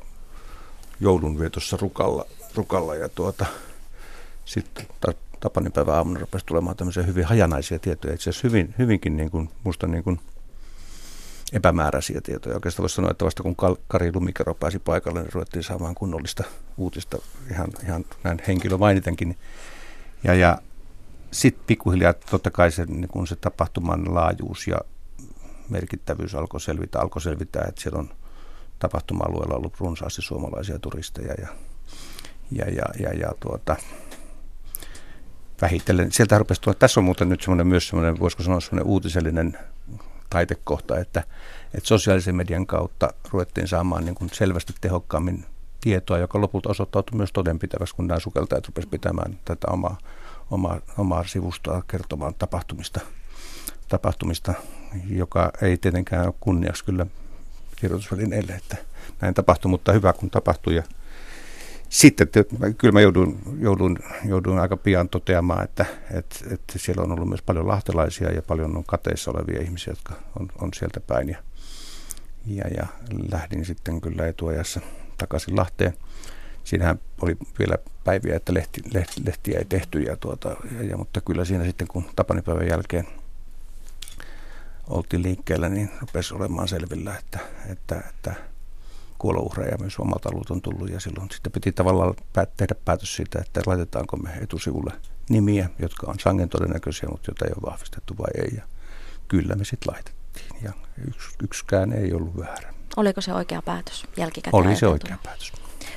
joulunvietossa Rukalla rukalla ja tuota, sitten Tapanin päivän aamuna rupesi tulemaan tämmöisiä hyvin hajanaisia tietoja, itse asiassa hyvin, hyvinkin niin kuin, musta niin kuin epämääräisiä tietoja. Oikeastaan voisi sanoa, että vasta kun Kari Lumikero pääsi paikalle, niin ruvettiin saamaan kunnollista uutista ihan, ihan näin henkilö mainitenkin. Ja, ja sitten pikkuhiljaa totta kai se, niin kun se tapahtuman laajuus ja merkittävyys alkoi selvitä, alkoi selvitä, että siellä on tapahtuma-alueella ollut runsaasti suomalaisia turisteja ja ja, ja, ja, ja tuota, vähitellen. Sieltä rupesi tulla, tässä on muuten nyt semmoinen myös semmoinen, voisiko sanoa semmoinen uutisellinen taitekohta, että, että sosiaalisen median kautta ruvettiin saamaan niin kuin selvästi tehokkaammin tietoa, joka lopulta osoittautui myös todenpitäväksi, kun nämä sukeltajat rupesivat pitämään tätä omaa, omaa, omaa sivustoa kertomaan tapahtumista, tapahtumista, joka ei tietenkään ole kunniaksi kyllä tiedotusvälineille, että näin tapahtui, mutta hyvä kun tapahtui ja sitten kyllä mä joudun, joudun, joudun aika pian toteamaan, että, että, että siellä on ollut myös paljon lahtelaisia ja paljon on kateissa olevia ihmisiä, jotka on, on sieltä päin. Ja, ja, ja lähdin sitten kyllä etuajassa takaisin Lahteen. siinähän oli vielä päiviä, että lehti, lehti, lehtiä ei tehty, ja tuota, ja, ja, mutta kyllä siinä sitten kun Tapanipäivän jälkeen oltiin liikkeellä, niin rupesi olemaan selvillä, että, että, että kuolouhreja myös omalta alueelta on tullut ja silloin sitten piti tavallaan tehdä päätös siitä, että laitetaanko me etusivulle nimiä, jotka on sangen todennäköisiä, mutta joita ei ole vahvistettu vai ei. Ja kyllä me sitten laitettiin ja yks, yksikään ei ollut väärä. Oliko se oikea päätös jälkikäteen? Oli se oikea päätös.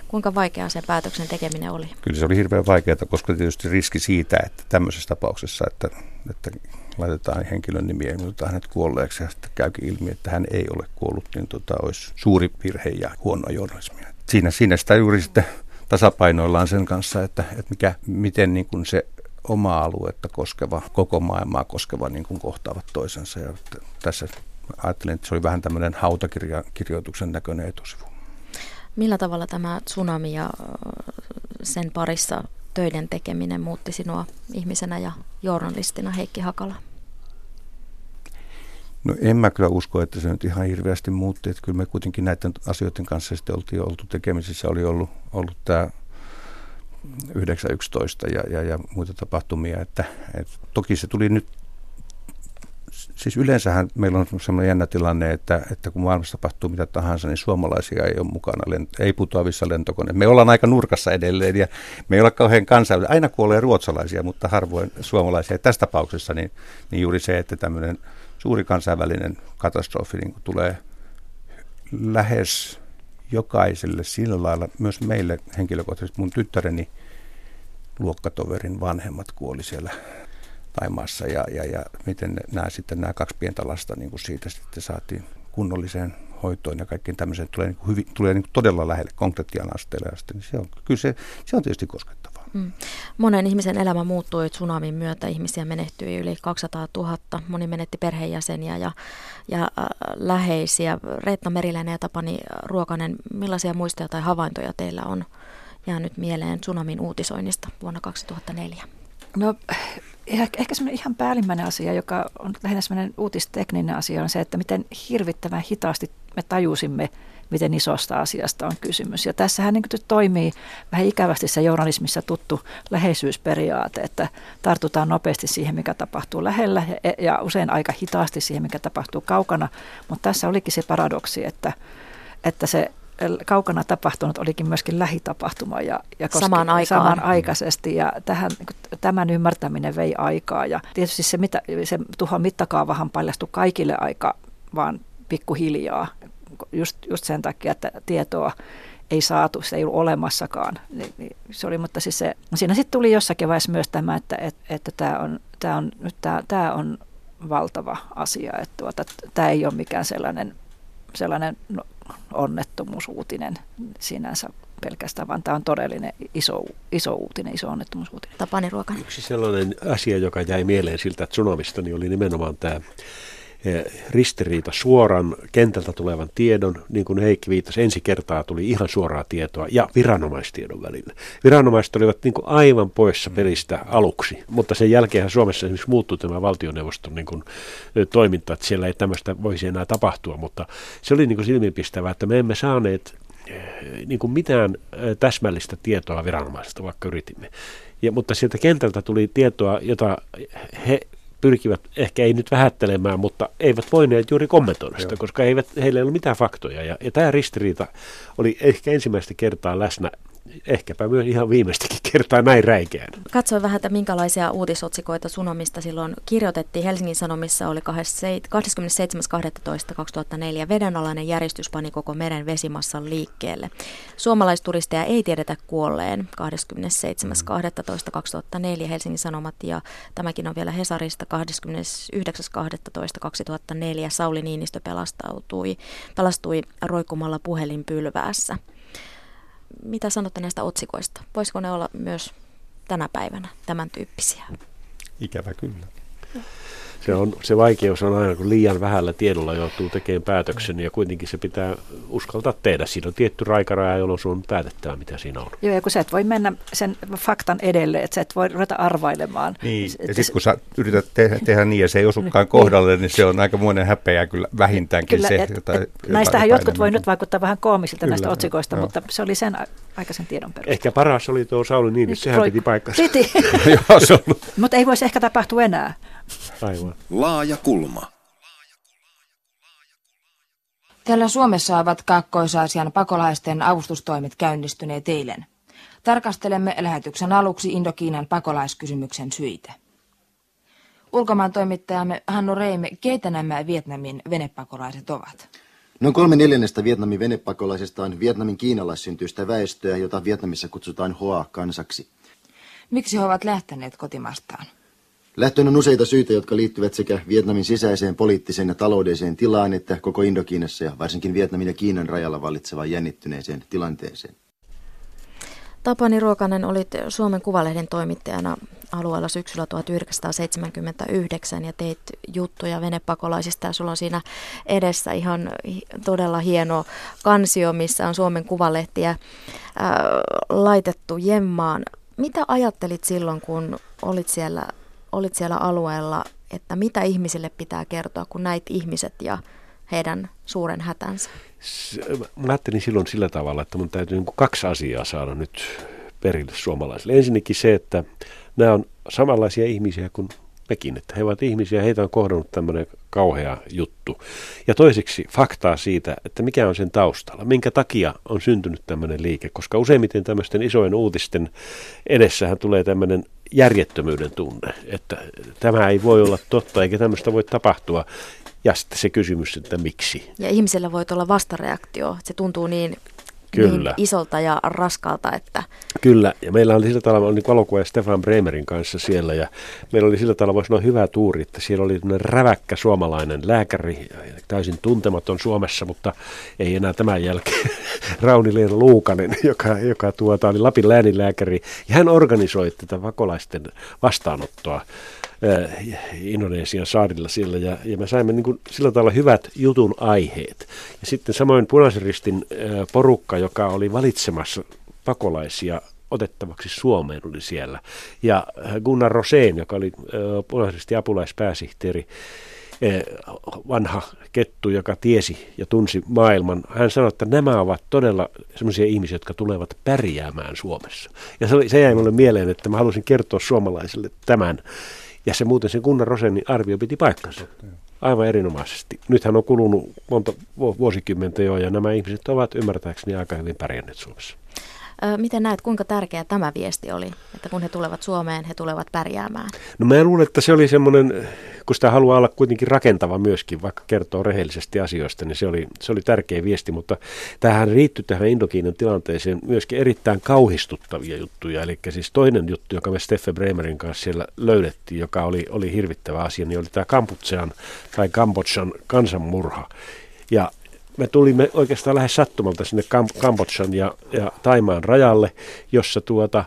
Kuinka vaikeaa se päätöksen tekeminen oli? Kyllä se oli hirveän vaikeaa, koska tietysti riski siitä, että tämmöisessä tapauksessa, että, että laitetaan henkilön nimi ja ilmoitetaan hänet kuolleeksi ja sitten käykin ilmi, että hän ei ole kuollut, niin tota, olisi suuri virhe ja huonoa journalismia. Siinä, siinä sitä juuri sitten tasapainoillaan sen kanssa, että, että mikä, miten niin kuin se oma aluetta koskeva, koko maailmaa koskeva niin kuin kohtaavat toisensa. Ja tässä ajattelin, että se oli vähän tämmöinen hautakirjoituksen näköinen etusivu. Millä tavalla tämä tsunami ja sen parissa töiden tekeminen muutti sinua ihmisenä ja journalistina Heikki Hakala? No en mä kyllä usko, että se nyt ihan hirveästi muutti. Että kyllä me kuitenkin näiden asioiden kanssa sitten oltiin oltu tekemisissä. Oli ollut, ollut tämä 911 ja, ja, ja muita tapahtumia. Että, että toki se tuli nyt siis yleensähän meillä on sellainen jännä tilanne, että, että kun maailmassa tapahtuu mitä tahansa, niin suomalaisia ei ole mukana, ei putoavissa lentokoneissa. Me ollaan aika nurkassa edelleen ja me ei ole kauhean kansainvälisiä. Aina kuolee ruotsalaisia, mutta harvoin suomalaisia. Tässä tapauksessa niin, niin juuri se, että tämmöinen suuri kansainvälinen katastrofi niin tulee lähes jokaiselle sillä lailla, myös meille henkilökohtaisesti, mun tyttäreni luokkatoverin vanhemmat kuoli siellä Taimaassa ja, ja, ja miten nämä sitten nämä kaksi pientä lasta niin kuin siitä sitten saatiin kunnolliseen hoitoon ja kaikkiin tämmöiseen tulee, niin kuin hyvin, tulee niin kuin todella lähelle konkretian asteelle asti, niin se on, kyllä se, se on tietysti koskettavaa. Mm. Monen ihmisen elämä muuttui tsunamin myötä, ihmisiä menehtyi yli 200 000, moni menetti perheenjäseniä ja, ja äh, läheisiä. Reetta Meriläinen ja Tapani Ruokanen, millaisia muistoja tai havaintoja teillä on jäänyt mieleen tsunamin uutisoinnista vuonna 2004? No ehkä semmoinen ihan päällimmäinen asia, joka on lähinnä semmoinen uutistekninen asia, on se, että miten hirvittävän hitaasti me tajusimme, miten isosta asiasta on kysymys. Ja tässähän niin toimii vähän ikävästi se journalismissa tuttu läheisyysperiaate, että tartutaan nopeasti siihen, mikä tapahtuu lähellä ja, usein aika hitaasti siihen, mikä tapahtuu kaukana. Mutta tässä olikin se paradoksi, että, että se kaukana tapahtunut olikin myöskin lähitapahtuma ja, ja koski, samaan aikaan. samanaikaisesti ja tähän, tämän ymmärtäminen vei aikaa ja tietysti se, mitä, se tuhon mittakaavahan paljastui kaikille aika vaan pikkuhiljaa just, just sen takia, että tietoa ei saatu, se ei ollut olemassakaan. Niin, niin se oli, mutta siis se, siinä sitten tuli jossakin vaiheessa myös tämä, että, että, että tämä on, tämä on, nyt tämä, tämä on valtava asia, että tuota, tämä ei ole mikään sellainen, sellainen no, onnettomuusuutinen sinänsä pelkästään, vaan tämä on todellinen iso, iso uutinen, iso onnettomuusuutinen. Tapani Ruokanen. Yksi sellainen asia, joka jäi mieleen siltä tsunamista, niin oli nimenomaan tämä ristiriita suoran kentältä tulevan tiedon, niin kuin Heikki viittasi, ensi kertaa tuli ihan suoraa tietoa ja viranomaistiedon välillä. Viranomaiset olivat niin kuin aivan poissa pelistä aluksi, mutta sen jälkeen Suomessa esimerkiksi muuttui tämä valtioneuvoston niin kuin, toiminta, että siellä ei tämmöistä voisi enää tapahtua, mutta se oli niin kuin silmiinpistävää, että me emme saaneet niin kuin mitään täsmällistä tietoa viranomaisista, vaikka yritimme. Ja, mutta sieltä kentältä tuli tietoa, jota he pyrkivät ehkä ei nyt vähättelemään, mutta eivät voineet juuri kommentoida sitä, Joo. koska eivät, heillä ei ollut mitään faktoja. Ja, ja tämä ristiriita oli ehkä ensimmäistä kertaa läsnä ehkäpä myös ihan viimeistäkin kertaa näin räikeän. Katsoin vähän, että minkälaisia uutisotsikoita Sunomista silloin kirjoitettiin. Helsingin Sanomissa oli 27.12.2004 vedenalainen järjestys pani koko meren vesimassan liikkeelle. Suomalaisturisteja ei tiedetä kuolleen 27.12.2004 Helsingin Sanomat ja tämäkin on vielä Hesarista 29.12.2004 Sauli Niinistö pelastautui, pelastui roikkumalla puhelinpylväässä mitä sanotte näistä otsikoista? Voisiko ne olla myös tänä päivänä tämän tyyppisiä? Ikävä kyllä. Se, on, se vaikeus on aina, kun liian vähällä tiedolla joutuu tekemään päätöksen ja kuitenkin se pitää uskaltaa tehdä. Siinä on tietty raikaraja, jolloin sun on päätettävä, mitä siinä on. Joo, ja kun sä et voi mennä sen faktan edelle, että sä et voi ruveta arvailemaan. Niin, ja sitten kun sä yrität tehdä, tehdä niin ja se ei osukaan niin. kohdalle, niin se on aika muinen häpeä kyllä vähintäänkin kyllä, se. Et, jota, et, jota näistähän jotkut voi nyt vaikuttaa vähän koomisilta kyllä, näistä otsikoista, joo. mutta se oli sen aikaisen tiedon perusteella. Ehkä paras oli tuo Sauli Niinistö, sehän piti paikkansa. Piti, Joo, se on mutta ei voisi ehkä tapahtua enää. Aivan. Laaja kulma. Täällä Suomessa ovat Kaakkois-Aasian pakolaisten avustustoimet käynnistyneet eilen. Tarkastelemme lähetyksen aluksi Indokiinan pakolaiskysymyksen syitä. Ulkomaan toimittajamme Hannu Reime, keitä nämä Vietnamin venepakolaiset ovat? Noin kolme neljännestä Vietnamin venepakolaisista on Vietnamin kiinalaissyntyistä väestöä, jota Vietnamissa kutsutaan Hoa-kansaksi. Miksi he ovat lähteneet kotimastaan? Lähtöön on useita syitä, jotka liittyvät sekä Vietnamin sisäiseen poliittiseen ja taloudelliseen tilaan, että koko Indokiinassa ja varsinkin Vietnamin ja Kiinan rajalla vallitsevaan jännittyneeseen tilanteeseen. Tapani Ruokanen olit Suomen Kuvalehden toimittajana alueella syksyllä 1979 ja teit juttuja venepakolaisista ja sulla on siinä edessä ihan todella hieno kansio, missä on Suomen Kuvalehtiä ää, laitettu jemmaan. Mitä ajattelit silloin, kun olit siellä, olit siellä alueella, että mitä ihmisille pitää kertoa, kun näit ihmiset ja heidän suuren hätänsä? Mä ajattelin silloin sillä tavalla, että mun täytyy niin kaksi asiaa saada nyt perille suomalaisille. Ensinnäkin se, että nämä on samanlaisia ihmisiä kuin mekin, että he ovat ihmisiä, heitä on kohdannut tämmöinen kauhea juttu. Ja toiseksi faktaa siitä, että mikä on sen taustalla, minkä takia on syntynyt tämmöinen liike, koska useimmiten tämmöisten isojen uutisten edessähän tulee tämmöinen järjettömyyden tunne, että tämä ei voi olla totta eikä tämmöistä voi tapahtua. Ja sitten se kysymys, että miksi. Ja ihmisellä voi olla vastareaktio. Se tuntuu niin, Kyllä. niin isolta ja raskalta, että... Kyllä, ja meillä oli sillä tavalla, oli valokuva Stefan Bremerin kanssa siellä, ja meillä oli sillä tavalla, voisi sanoa, hyvä tuuri, että siellä oli räväkkä suomalainen lääkäri, täysin tuntematon Suomessa, mutta ei enää tämän jälkeen, Rauni Leena Luukanen, joka, joka tuota, oli Lapin lääninlääkäri, ja hän organisoi tätä pakolaisten vastaanottoa Indonesian saarilla siellä ja, ja me saimme niin kuin sillä tavalla hyvät jutun aiheet. Ja sitten samoin punaisen ristin äh, porukka, joka oli valitsemassa pakolaisia otettavaksi Suomeen oli siellä. Ja äh, Gunnar Roseen, joka oli äh, punaisen apulaispääsihteeri, äh, vanha kettu, joka tiesi ja tunsi maailman, hän sanoi, että nämä ovat todella sellaisia ihmisiä, jotka tulevat pärjäämään Suomessa. Ja se, oli, se jäi minulle mieleen, että mä halusin kertoa suomalaisille tämän. Ja se muuten sen Gunnar Rosenin arvio piti paikkansa. Aivan erinomaisesti. Nythän on kulunut monta vuosikymmentä jo ja nämä ihmiset ovat ymmärtääkseni aika hyvin pärjänneet Suomessa. Miten näet, kuinka tärkeä tämä viesti oli, että kun he tulevat Suomeen, he tulevat pärjäämään? No mä luulen, että se oli semmoinen, kun sitä haluaa olla kuitenkin rakentava myöskin, vaikka kertoo rehellisesti asioista, niin se oli, se oli tärkeä viesti, mutta tähän riittyi tähän Indokiinan tilanteeseen myöskin erittäin kauhistuttavia juttuja. Eli siis toinen juttu, joka me Steffe Bremerin kanssa siellä löydettiin, joka oli, oli hirvittävä asia, niin oli tämä Kamputsean tai Kambodjan kansanmurha. Ja me tulimme oikeastaan lähes sattumalta sinne Kam- Kambodjan ja, ja Taimaan rajalle, jossa tuota,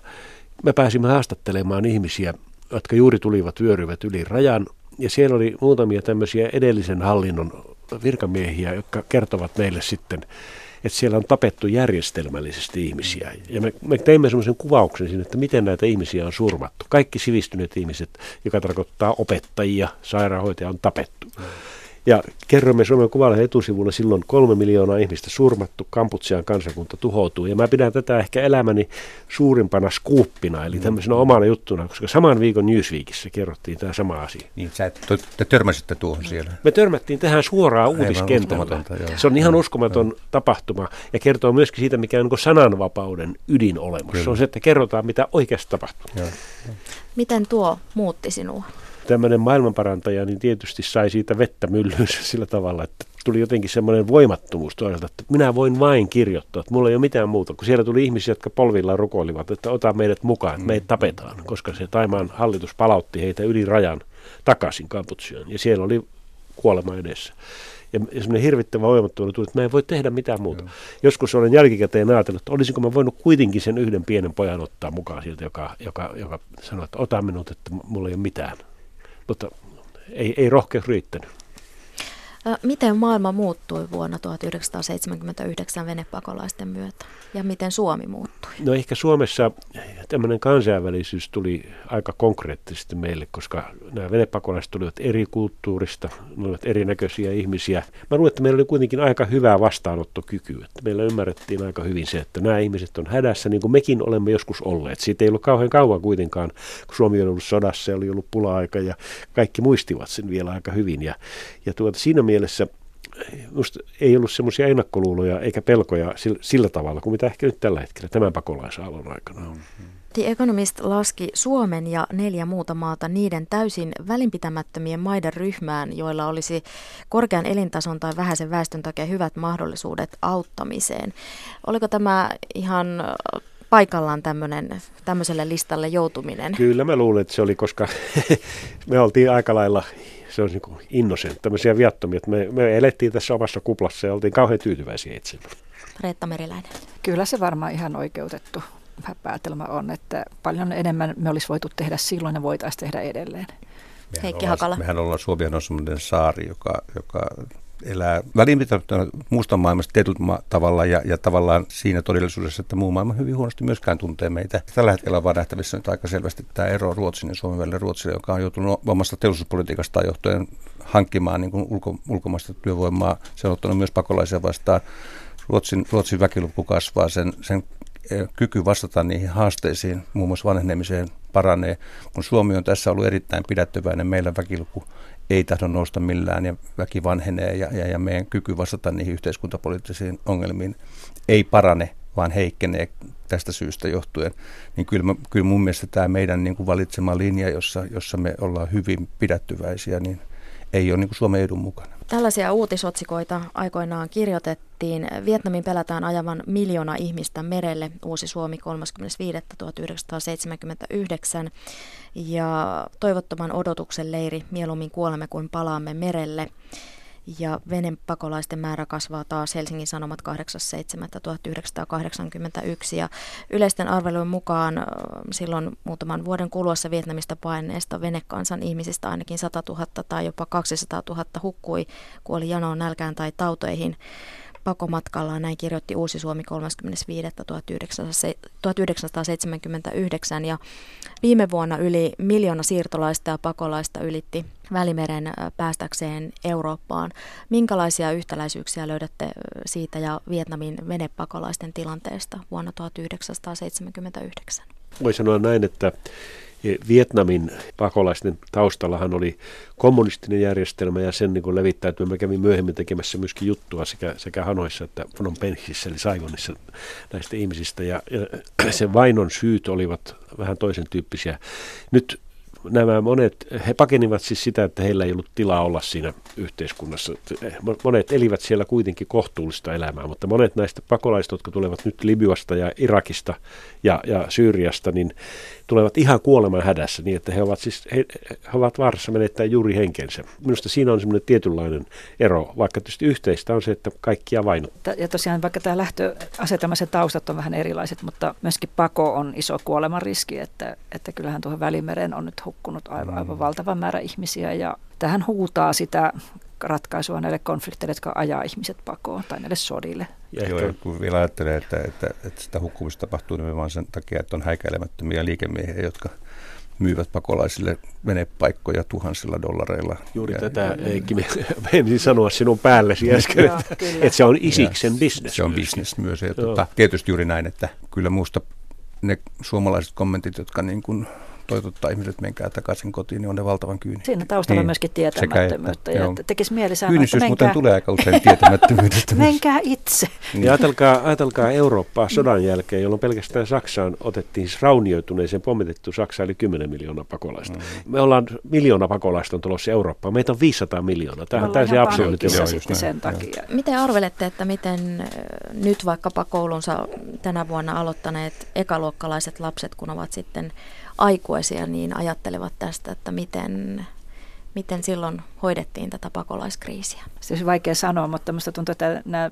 me pääsimme haastattelemaan ihmisiä, jotka juuri tulivat vyöryvät yli rajan. Ja siellä oli muutamia tämmöisiä edellisen hallinnon virkamiehiä, jotka kertovat meille sitten, että siellä on tapettu järjestelmällisesti ihmisiä. Ja me, me teimme semmoisen kuvauksen sinne, että miten näitä ihmisiä on surmattu. Kaikki sivistyneet ihmiset, joka tarkoittaa opettajia, sairaanhoitajia, on tapettu. Ja kerromme Suomen Kuvalehden etusivulla silloin kolme miljoonaa ihmistä surmattu, Kamputsian kansakunta tuhoutuu. Ja mä pidän tätä ehkä elämäni suurimpana skuuppina, eli tämmöisenä omana juttuna, koska saman viikon Newsweekissä kerrottiin tämä sama asia. Niin, sä, te törmäsitte tuohon siellä. Me törmättiin tähän suoraan uutiskentällä. Se on ihan uskomaton joo. tapahtuma ja kertoo myöskin siitä, mikä on niin sananvapauden ydin olemassa. Kyllä. Se on se, että kerrotaan, mitä oikeasti tapahtuu. Joo. Miten tuo muutti sinua? Tämmöinen maailmanparantaja, niin tietysti sai siitä vettä myllyynsä sillä tavalla, että tuli jotenkin semmoinen voimattomuus toisaalta, että minä voin vain kirjoittaa, että mulla ei ole mitään muuta. Kun siellä tuli ihmisiä, jotka polvilla rukoilivat, että ota meidät mukaan, että meidät tapetaan, koska se Taimaan hallitus palautti heitä yli rajan takaisin Kamputsiaan. Ja siellä oli kuolema edessä. Ja, ja semmoinen hirvittävä voimattomuus tuli, että mä en voi tehdä mitään muuta. Joo. Joskus olen jälkikäteen ajatellut, että olisinko mä voinut kuitenkin sen yhden pienen pojan ottaa mukaan sieltä, joka, joka, joka sanoi, että ota minut, että mulla ei ole mitään mutta ei, ei rohkeus riittänyt. Miten maailma muuttui vuonna 1979 venepakolaisten myötä ja miten Suomi muuttui? No ehkä Suomessa tämmöinen kansainvälisyys tuli aika konkreettisesti meille, koska nämä venepakolaiset tulivat eri kulttuurista, ne olivat erinäköisiä ihmisiä. Mä luulen, että meillä oli kuitenkin aika hyvää vastaanottokyky. Että meillä ymmärrettiin aika hyvin se, että nämä ihmiset on hädässä, niin kuin mekin olemme joskus olleet. Siitä ei ollut kauhean kauan kuitenkaan, kun Suomi on ollut sodassa ja oli ollut pula-aika ja kaikki muistivat sen vielä aika hyvin. Ja, ja tuota, siinä Musta ei ollut semmoisia ennakkoluuloja eikä pelkoja sillä, sillä tavalla kuin mitä ehkä nyt tällä hetkellä tämän pakolaisaallon aikana on. The Economist laski Suomen ja neljä muuta maata niiden täysin välinpitämättömien maiden ryhmään, joilla olisi korkean elintason tai vähäisen väestön takia hyvät mahdollisuudet auttamiseen. Oliko tämä ihan paikallaan tämmöinen, tämmöiselle listalle joutuminen? Kyllä mä luulen, että se oli, koska me oltiin aika lailla se on niin innocent, tämmöisiä viattomia, että me, me elettiin tässä omassa kuplassa ja oltiin kauhean tyytyväisiä itse. Reetta Meriläinen. Kyllä se varmaan ihan oikeutettu päätelmä on, että paljon enemmän me olisi voitu tehdä silloin ja voitaisiin tehdä edelleen. Mehän Heikki ollaan, Hakala. Mehän ollaan Suomi on sellainen saari, joka, joka elää välinpitämättä muusta maailmasta tietyllä tavalla ja, ja tavallaan siinä todellisuudessa, että muu maailma hyvin huonosti myöskään tuntee meitä. Tällä hetkellä on vaan nähtävissä nyt aika selvästi tämä ero Ruotsin ja Suomen välillä. Ruotsi, joka on joutunut omasta teollisuuspolitiikasta johtuen hankkimaan niin kuin ulko, ulkomaista työvoimaa. Se on ottanut myös pakolaisia vastaan. Ruotsin, Ruotsin väkiluku kasvaa, sen, sen eh, kyky vastata niihin haasteisiin, muun muassa vanhenemiseen, paranee. Kun Suomi on tässä ollut erittäin pidättyväinen, meillä väkiluku ei tahdo nousta millään ja väki vanhenee ja, ja, ja meidän kyky vastata niihin yhteiskuntapoliittisiin ongelmiin ei parane, vaan heikkenee tästä syystä johtuen, niin kyllä, kyllä mun mielestä tämä meidän niin kuin valitsema linja, jossa, jossa me ollaan hyvin pidättyväisiä, niin ei ole niin kuin Suomen edun mukana. Tällaisia uutisotsikoita aikoinaan kirjoitettiin. Vietnamin pelätään ajavan miljoona ihmistä merelle, Uusi Suomi 35.1979. Ja toivottoman odotuksen leiri, mieluummin kuolemme kuin palaamme merelle. Ja venepakolaisten määrä kasvaa taas Helsingin Sanomat 8.7.1981. Ja yleisten arvelujen mukaan silloin muutaman vuoden kuluessa Vietnamista paineesta venekansan ihmisistä ainakin 100 000 tai jopa 200 000 hukkui, kuoli janoon, nälkään tai tautoihin pakomatkallaan, näin kirjoitti Uusi Suomi 35.1979 ja viime vuonna yli miljoona siirtolaista ja pakolaista ylitti Välimeren päästäkseen Eurooppaan. Minkälaisia yhtäläisyyksiä löydätte siitä ja Vietnamin venepakolaisten tilanteesta vuonna 1979? Voi sanoa näin, että Vietnamin pakolaisten taustallahan oli kommunistinen järjestelmä ja sen niin levittäytymä. Mä kävin myöhemmin tekemässä myöskin juttua sekä, sekä Hanoissa että Phnom Penhissä eli Saigonissa näistä ihmisistä ja, ja sen vainon syyt olivat vähän toisen tyyppisiä. Nyt nämä monet, he pakenivat siis sitä, että heillä ei ollut tilaa olla siinä yhteiskunnassa. Monet elivät siellä kuitenkin kohtuullista elämää, mutta monet näistä pakolaisista, jotka tulevat nyt Libyasta ja Irakista ja, ja Syyriasta, niin tulevat ihan kuoleman hädässä niin, että he ovat, siis, he, he ovat vaarassa menettää juuri henkensä. Minusta siinä on semmoinen tietynlainen ero, vaikka tietysti yhteistä on se, että kaikkia vainottaa. Ja tosiaan vaikka tämä lähtöasetelma, se taustat on vähän erilaiset, mutta myöskin pako on iso kuoleman riski, että, että kyllähän tuohon Välimeren on nyt hukkunut aivan, aivan valtava määrä ihmisiä ja tähän huutaa sitä ratkaisua näille konflikteille, jotka ajaa ihmiset pakoon tai näille sodille. Ja Joo, kun vielä ajattelee, että, että, että sitä hukkumista tapahtuu nimenomaan sen takia, että on häikäilemättömiä liikemiehiä, jotka myyvät pakolaisille venepaikkoja tuhansilla dollareilla. Juuri ja, tätä ja, eikin menisin sanoa sinun päällesi äsken, että, että se on isiksen bisnes. Se on bisnes myös. Ja tuota, tietysti juuri näin, että kyllä muusta ne suomalaiset kommentit, jotka niin kuin toitottaa ihmiset, menkää takaisin kotiin, niin on ne valtavan kyyni. Siinä taustalla niin. myöskin tietämättömyyttä. Että, ja tekisi mieli sanoa, Kyynisyys että menkää, muuten tulee aika usein tietämättömyydestä. menkää itse. Niin. Ja ajatelkaa, ajatelkaa Eurooppaa sodan jälkeen, jolloin pelkästään Saksaan otettiin siis raunioituneeseen pommitettu Saksa, eli 10 miljoonaa pakolaista. Mm. Me ollaan miljoona pakolaista on tulossa Eurooppaan. Meitä on 500 miljoonaa. Tämä on täysin absurdi sen takia. Miten arvelette, että miten nyt vaikkapa koulunsa tänä vuonna aloittaneet ekaluokkalaiset lapset, kun ovat sitten aikuisia, niin ajattelevat tästä, että miten, miten silloin hoidettiin tätä pakolaiskriisiä. Se on vaikea sanoa, mutta minusta tuntuu, että nämä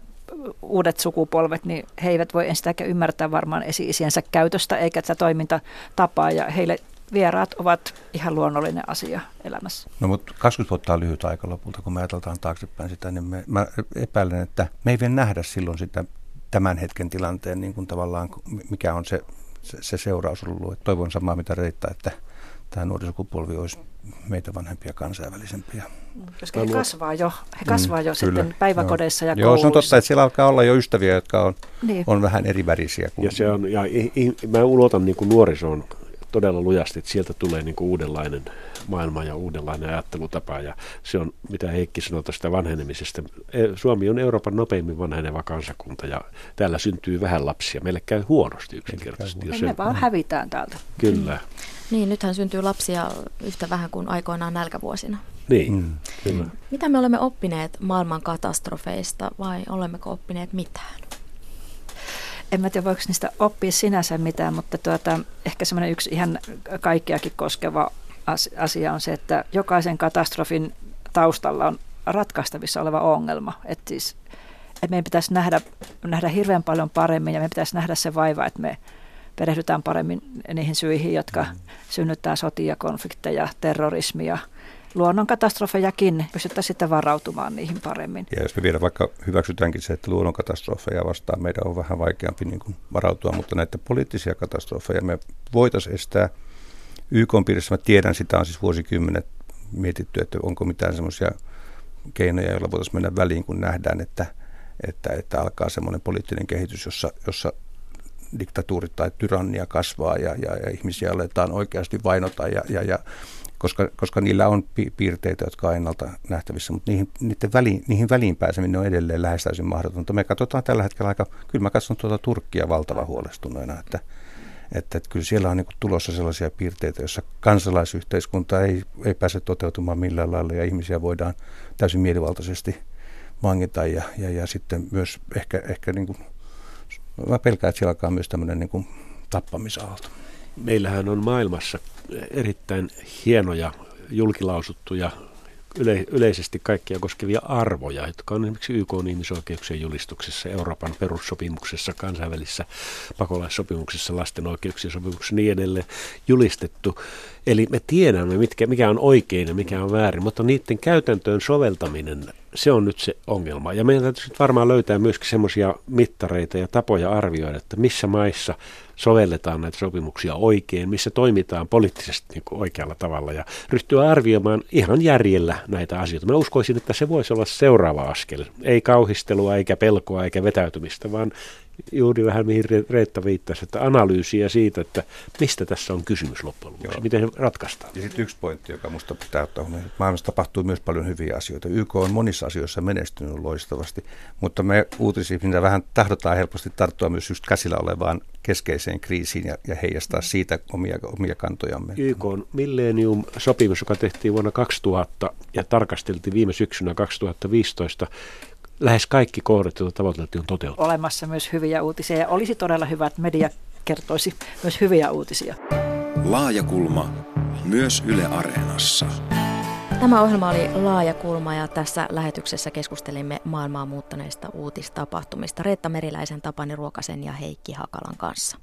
uudet sukupolvet, niin he eivät voi ensinnäkään ymmärtää varmaan esi-isiensä käytöstä eikä tätä toimintatapaa ja heille vieraat ovat ihan luonnollinen asia elämässä. No mutta 20 vuotta on lyhyt aika lopulta, kun me ajatellaan taaksepäin sitä, niin me, mä epäilen, että me ei vielä nähdä silloin sitä tämän hetken tilanteen niin kuin tavallaan, mikä on se, se, se seuraus ollut. Että toivon samaa mitä Reittaa, että tämä nuori sukupolvi olisi meitä vanhempia kansainvälisempiä. Koska he kasvaa jo, he kasvaa jo mm, sitten kyllä, päiväkodeissa ja Joo, kouluissa. se on totta, että siellä alkaa olla jo ystäviä, jotka on, niin. on vähän eri värisiä. Kuin... Ja, se on, ja mä ulotan niin kuin nuorisoon todella lujasti, että sieltä tulee niin kuin uudenlainen maailma ja uudenlainen ajattelutapa. Ja se on, mitä Heikki sanoi tästä vanhenemisesta. E, Suomi on Euroopan nopeimmin vanheneva kansakunta ja täällä syntyy vähän lapsia. Meille käy huonosti yksinkertaisesti. Me, me vaan hävitään täältä. Kyllä. Niin, nythän syntyy lapsia yhtä vähän kuin aikoinaan nälkävuosina. Niin, mm. kyllä. Mitä me olemme oppineet maailman katastrofeista vai olemmeko oppineet mitään? En mä tiedä, voiko niistä oppia sinänsä mitään, mutta tuota, ehkä semmoinen yksi ihan kaikkeakin koskeva asia on se, että jokaisen katastrofin taustalla on ratkaistavissa oleva ongelma. Että siis, että meidän pitäisi nähdä, nähdä hirveän paljon paremmin ja meidän pitäisi nähdä se vaiva, että me perehdytään paremmin niihin syihin, jotka mm. synnyttää sotia, konflikteja, terrorismia, luonnonkatastrofejakin, pystyttäisiin sitten varautumaan niihin paremmin. Ja jos me vielä vaikka hyväksytäänkin se, että luonnonkatastrofeja vastaan meidän on vähän vaikeampi niin kuin varautua, mutta näitä poliittisia katastrofeja me voitaisiin estää YK piirissä. Mä tiedän, sitä on siis vuosikymmenet mietitty, että onko mitään semmoisia keinoja, joilla voitaisiin mennä väliin, kun nähdään, että, että, että alkaa semmoinen poliittinen kehitys, jossa, jossa diktatuuri tai tyrannia kasvaa ja, ja, ja ihmisiä aletaan oikeasti vainota, ja, ja, ja, koska, koska niillä on pi- piirteitä, jotka on ennalta nähtävissä, mutta niihin, niiden väliin, niihin väliin pääseminen on edelleen lähes täysin mahdotonta. Me katsotaan tällä hetkellä aika, kyllä mä katson tuota Turkkia valtava huolestuneena, että, että, että kyllä siellä on niin tulossa sellaisia piirteitä, joissa kansalaisyhteiskunta ei, ei pääse toteutumaan millään lailla ja ihmisiä voidaan täysin mielivaltaisesti vangita ja, ja, ja sitten myös ehkä, ehkä niin kuin mä pelkään, että siellä alkaa myös tämmöinen niin kuin tappamisaalto. Meillähän on maailmassa erittäin hienoja julkilausuttuja yle, yleisesti kaikkia koskevia arvoja, jotka on esimerkiksi YK on ihmisoikeuksien julistuksessa, Euroopan perussopimuksessa, kansainvälisessä pakolaissopimuksessa, lasten oikeuksien sopimuksessa niin edelleen julistettu. Eli me tiedämme, mitkä, mikä on oikein ja mikä on väärin, mutta niiden käytäntöön soveltaminen, se on nyt se ongelma. Ja meidän täytyy varmaan löytää myöskin semmoisia mittareita ja tapoja arvioida, että missä maissa sovelletaan näitä sopimuksia oikein, missä toimitaan poliittisesti niin kuin oikealla tavalla ja ryhtyä arvioimaan ihan järjellä näitä asioita. Mä uskoisin, että se voisi olla seuraava askel. Ei kauhistelua eikä pelkoa eikä vetäytymistä, vaan juuri vähän mihin Reetta viittasi, että analyysiä siitä, että mistä tässä on kysymys loppujen lopuksi, miten se ratkaistaan. Ja sitten yksi pointti, joka minusta pitää ottaa huomioon, että maailmassa tapahtuu myös paljon hyviä asioita. YK on monissa asioissa menestynyt loistavasti, mutta me mitä vähän tahdotaan helposti tarttua myös just käsillä olevaan keskeiseen kriisiin ja, ja heijastaa siitä omia, omia kantojamme. YK on Millennium-sopimus, joka tehtiin vuonna 2000 ja tarkasteltiin viime syksynä 2015, lähes kaikki kohdat, joita tavoiteltiin, on toteutettu. Olemassa myös hyviä uutisia ja olisi todella hyvä, että media kertoisi myös hyviä uutisia. Laajakulma myös Yle Areenassa. Tämä ohjelma oli Laaja kulma ja tässä lähetyksessä keskustelimme maailmaa muuttaneista uutistapahtumista Reetta Meriläisen, Tapani Ruokasen ja Heikki Hakalan kanssa.